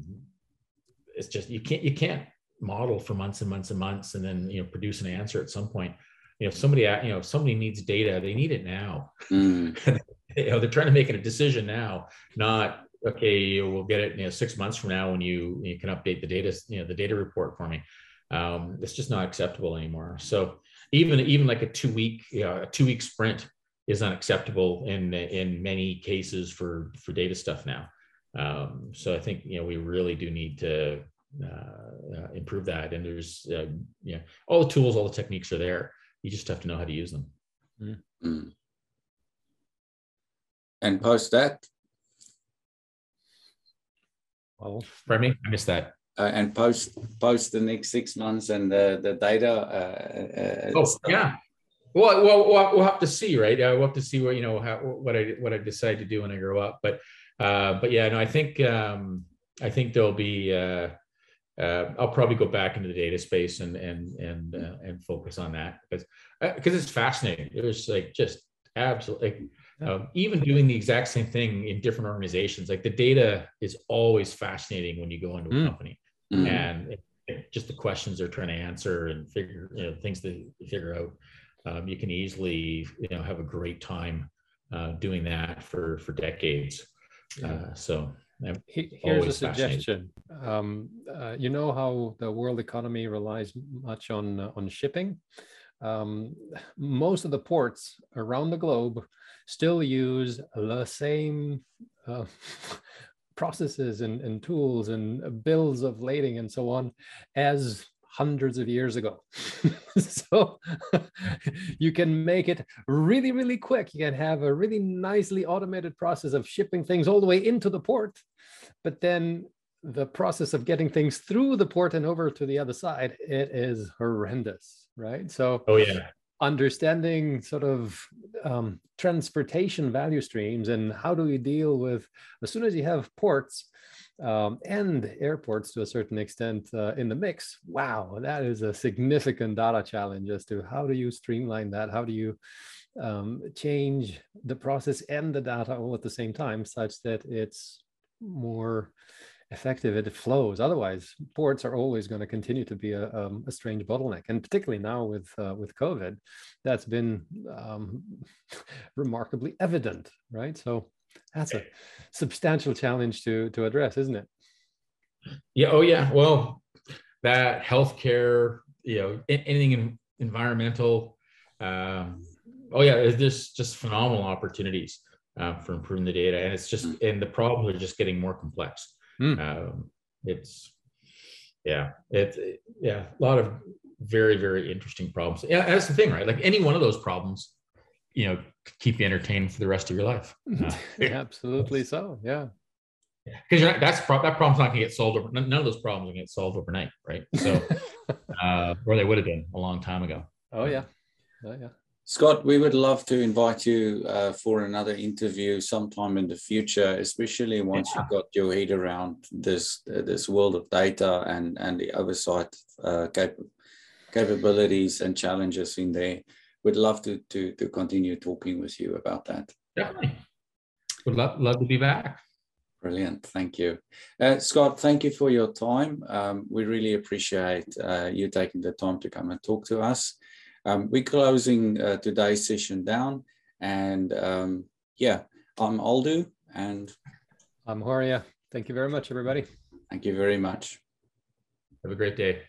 it's just you can't you can't model for months and months and months and then you know produce an answer at some point. You know, if somebody you know if somebody needs data, they need it now. Mm. [laughs] you know, they're trying to make a decision now, not okay. We'll get it you know six months from now when you you can update the data you know the data report for me. Um, it's just not acceptable anymore. So even even like a two week you know, a two week sprint is unacceptable in in many cases for for data stuff now. Um, so I think you know we really do need to uh, uh, improve that. And there's uh, you know all the tools, all the techniques are there. You just have to know how to use them. Mm-hmm. and post that. Well, for me, I missed that. Uh, and post post the next six months and the the data. Uh, uh, oh yeah. Well, well, we'll, we'll have to see, right? Uh, we'll have to see what you know how, what I what I decide to do when I grow up. But uh, but yeah, no, I think um, I think there'll be. Uh, uh, I'll probably go back into the data space and and and uh, and focus on that because because uh, it's fascinating. There's like just absolutely um, even doing the exact same thing in different organizations. Like the data is always fascinating when you go into a mm. company mm. and it, it, just the questions they're trying to answer and figure you know things to figure out. Um, you can easily you know have a great time uh, doing that for for decades. Uh, so Here's a suggestion. Um, uh, you know how the world economy relies much on uh, on shipping. Um, most of the ports around the globe still use the same uh, processes and, and tools and uh, bills of lading and so on as hundreds of years ago. [laughs] so [laughs] you can make it really, really quick. You can have a really nicely automated process of shipping things all the way into the port. But then the process of getting things through the port and over to the other side, it is horrendous, right? So, oh, yeah. Understanding sort of um, transportation value streams and how do we deal with as soon as you have ports, um, and airports to a certain extent uh, in the mix. Wow, that is a significant data challenge as to how do you streamline that? How do you um, change the process and the data all at the same time such that it's more effective it flows otherwise ports are always going to continue to be a, um, a strange bottleneck and particularly now with uh, with covid that's been um, [laughs] remarkably evident right so that's a substantial challenge to to address, isn't it? Yeah. Oh, yeah. Well, that healthcare, you know, anything in environmental. Um, oh, yeah. There's just just phenomenal opportunities uh, for improving the data, and it's just mm. and the problems are just getting more complex. Mm. Um, it's yeah, it's yeah, a lot of very very interesting problems. Yeah, that's the thing, right? Like any one of those problems you know keep you entertained for the rest of your life. [laughs] Uh, Absolutely so. Yeah. Because yeah. that's pro- that problem's not going to get solved. Over, none of those problems are going to get solved overnight, right? So, [laughs] uh, or they would have been a long time ago. Oh yeah, oh yeah. Scott, we would love to invite you uh, for another interview sometime in the future, especially once yeah. you've got your head around this uh, this world of data and and the oversight uh, cap- capabilities and challenges in there We'd love to, to, to continue talking with you about that. Definitely. Would love, love to be back. Brilliant. Thank you. Uh, Scott, thank you for your time. Um, we really appreciate uh, you taking the time to come and talk to us. Um, we're closing uh, today's session down. And um, yeah, I'm Aldo and I'm Horia. Thank you very much, everybody. Thank you very much. Have a great day.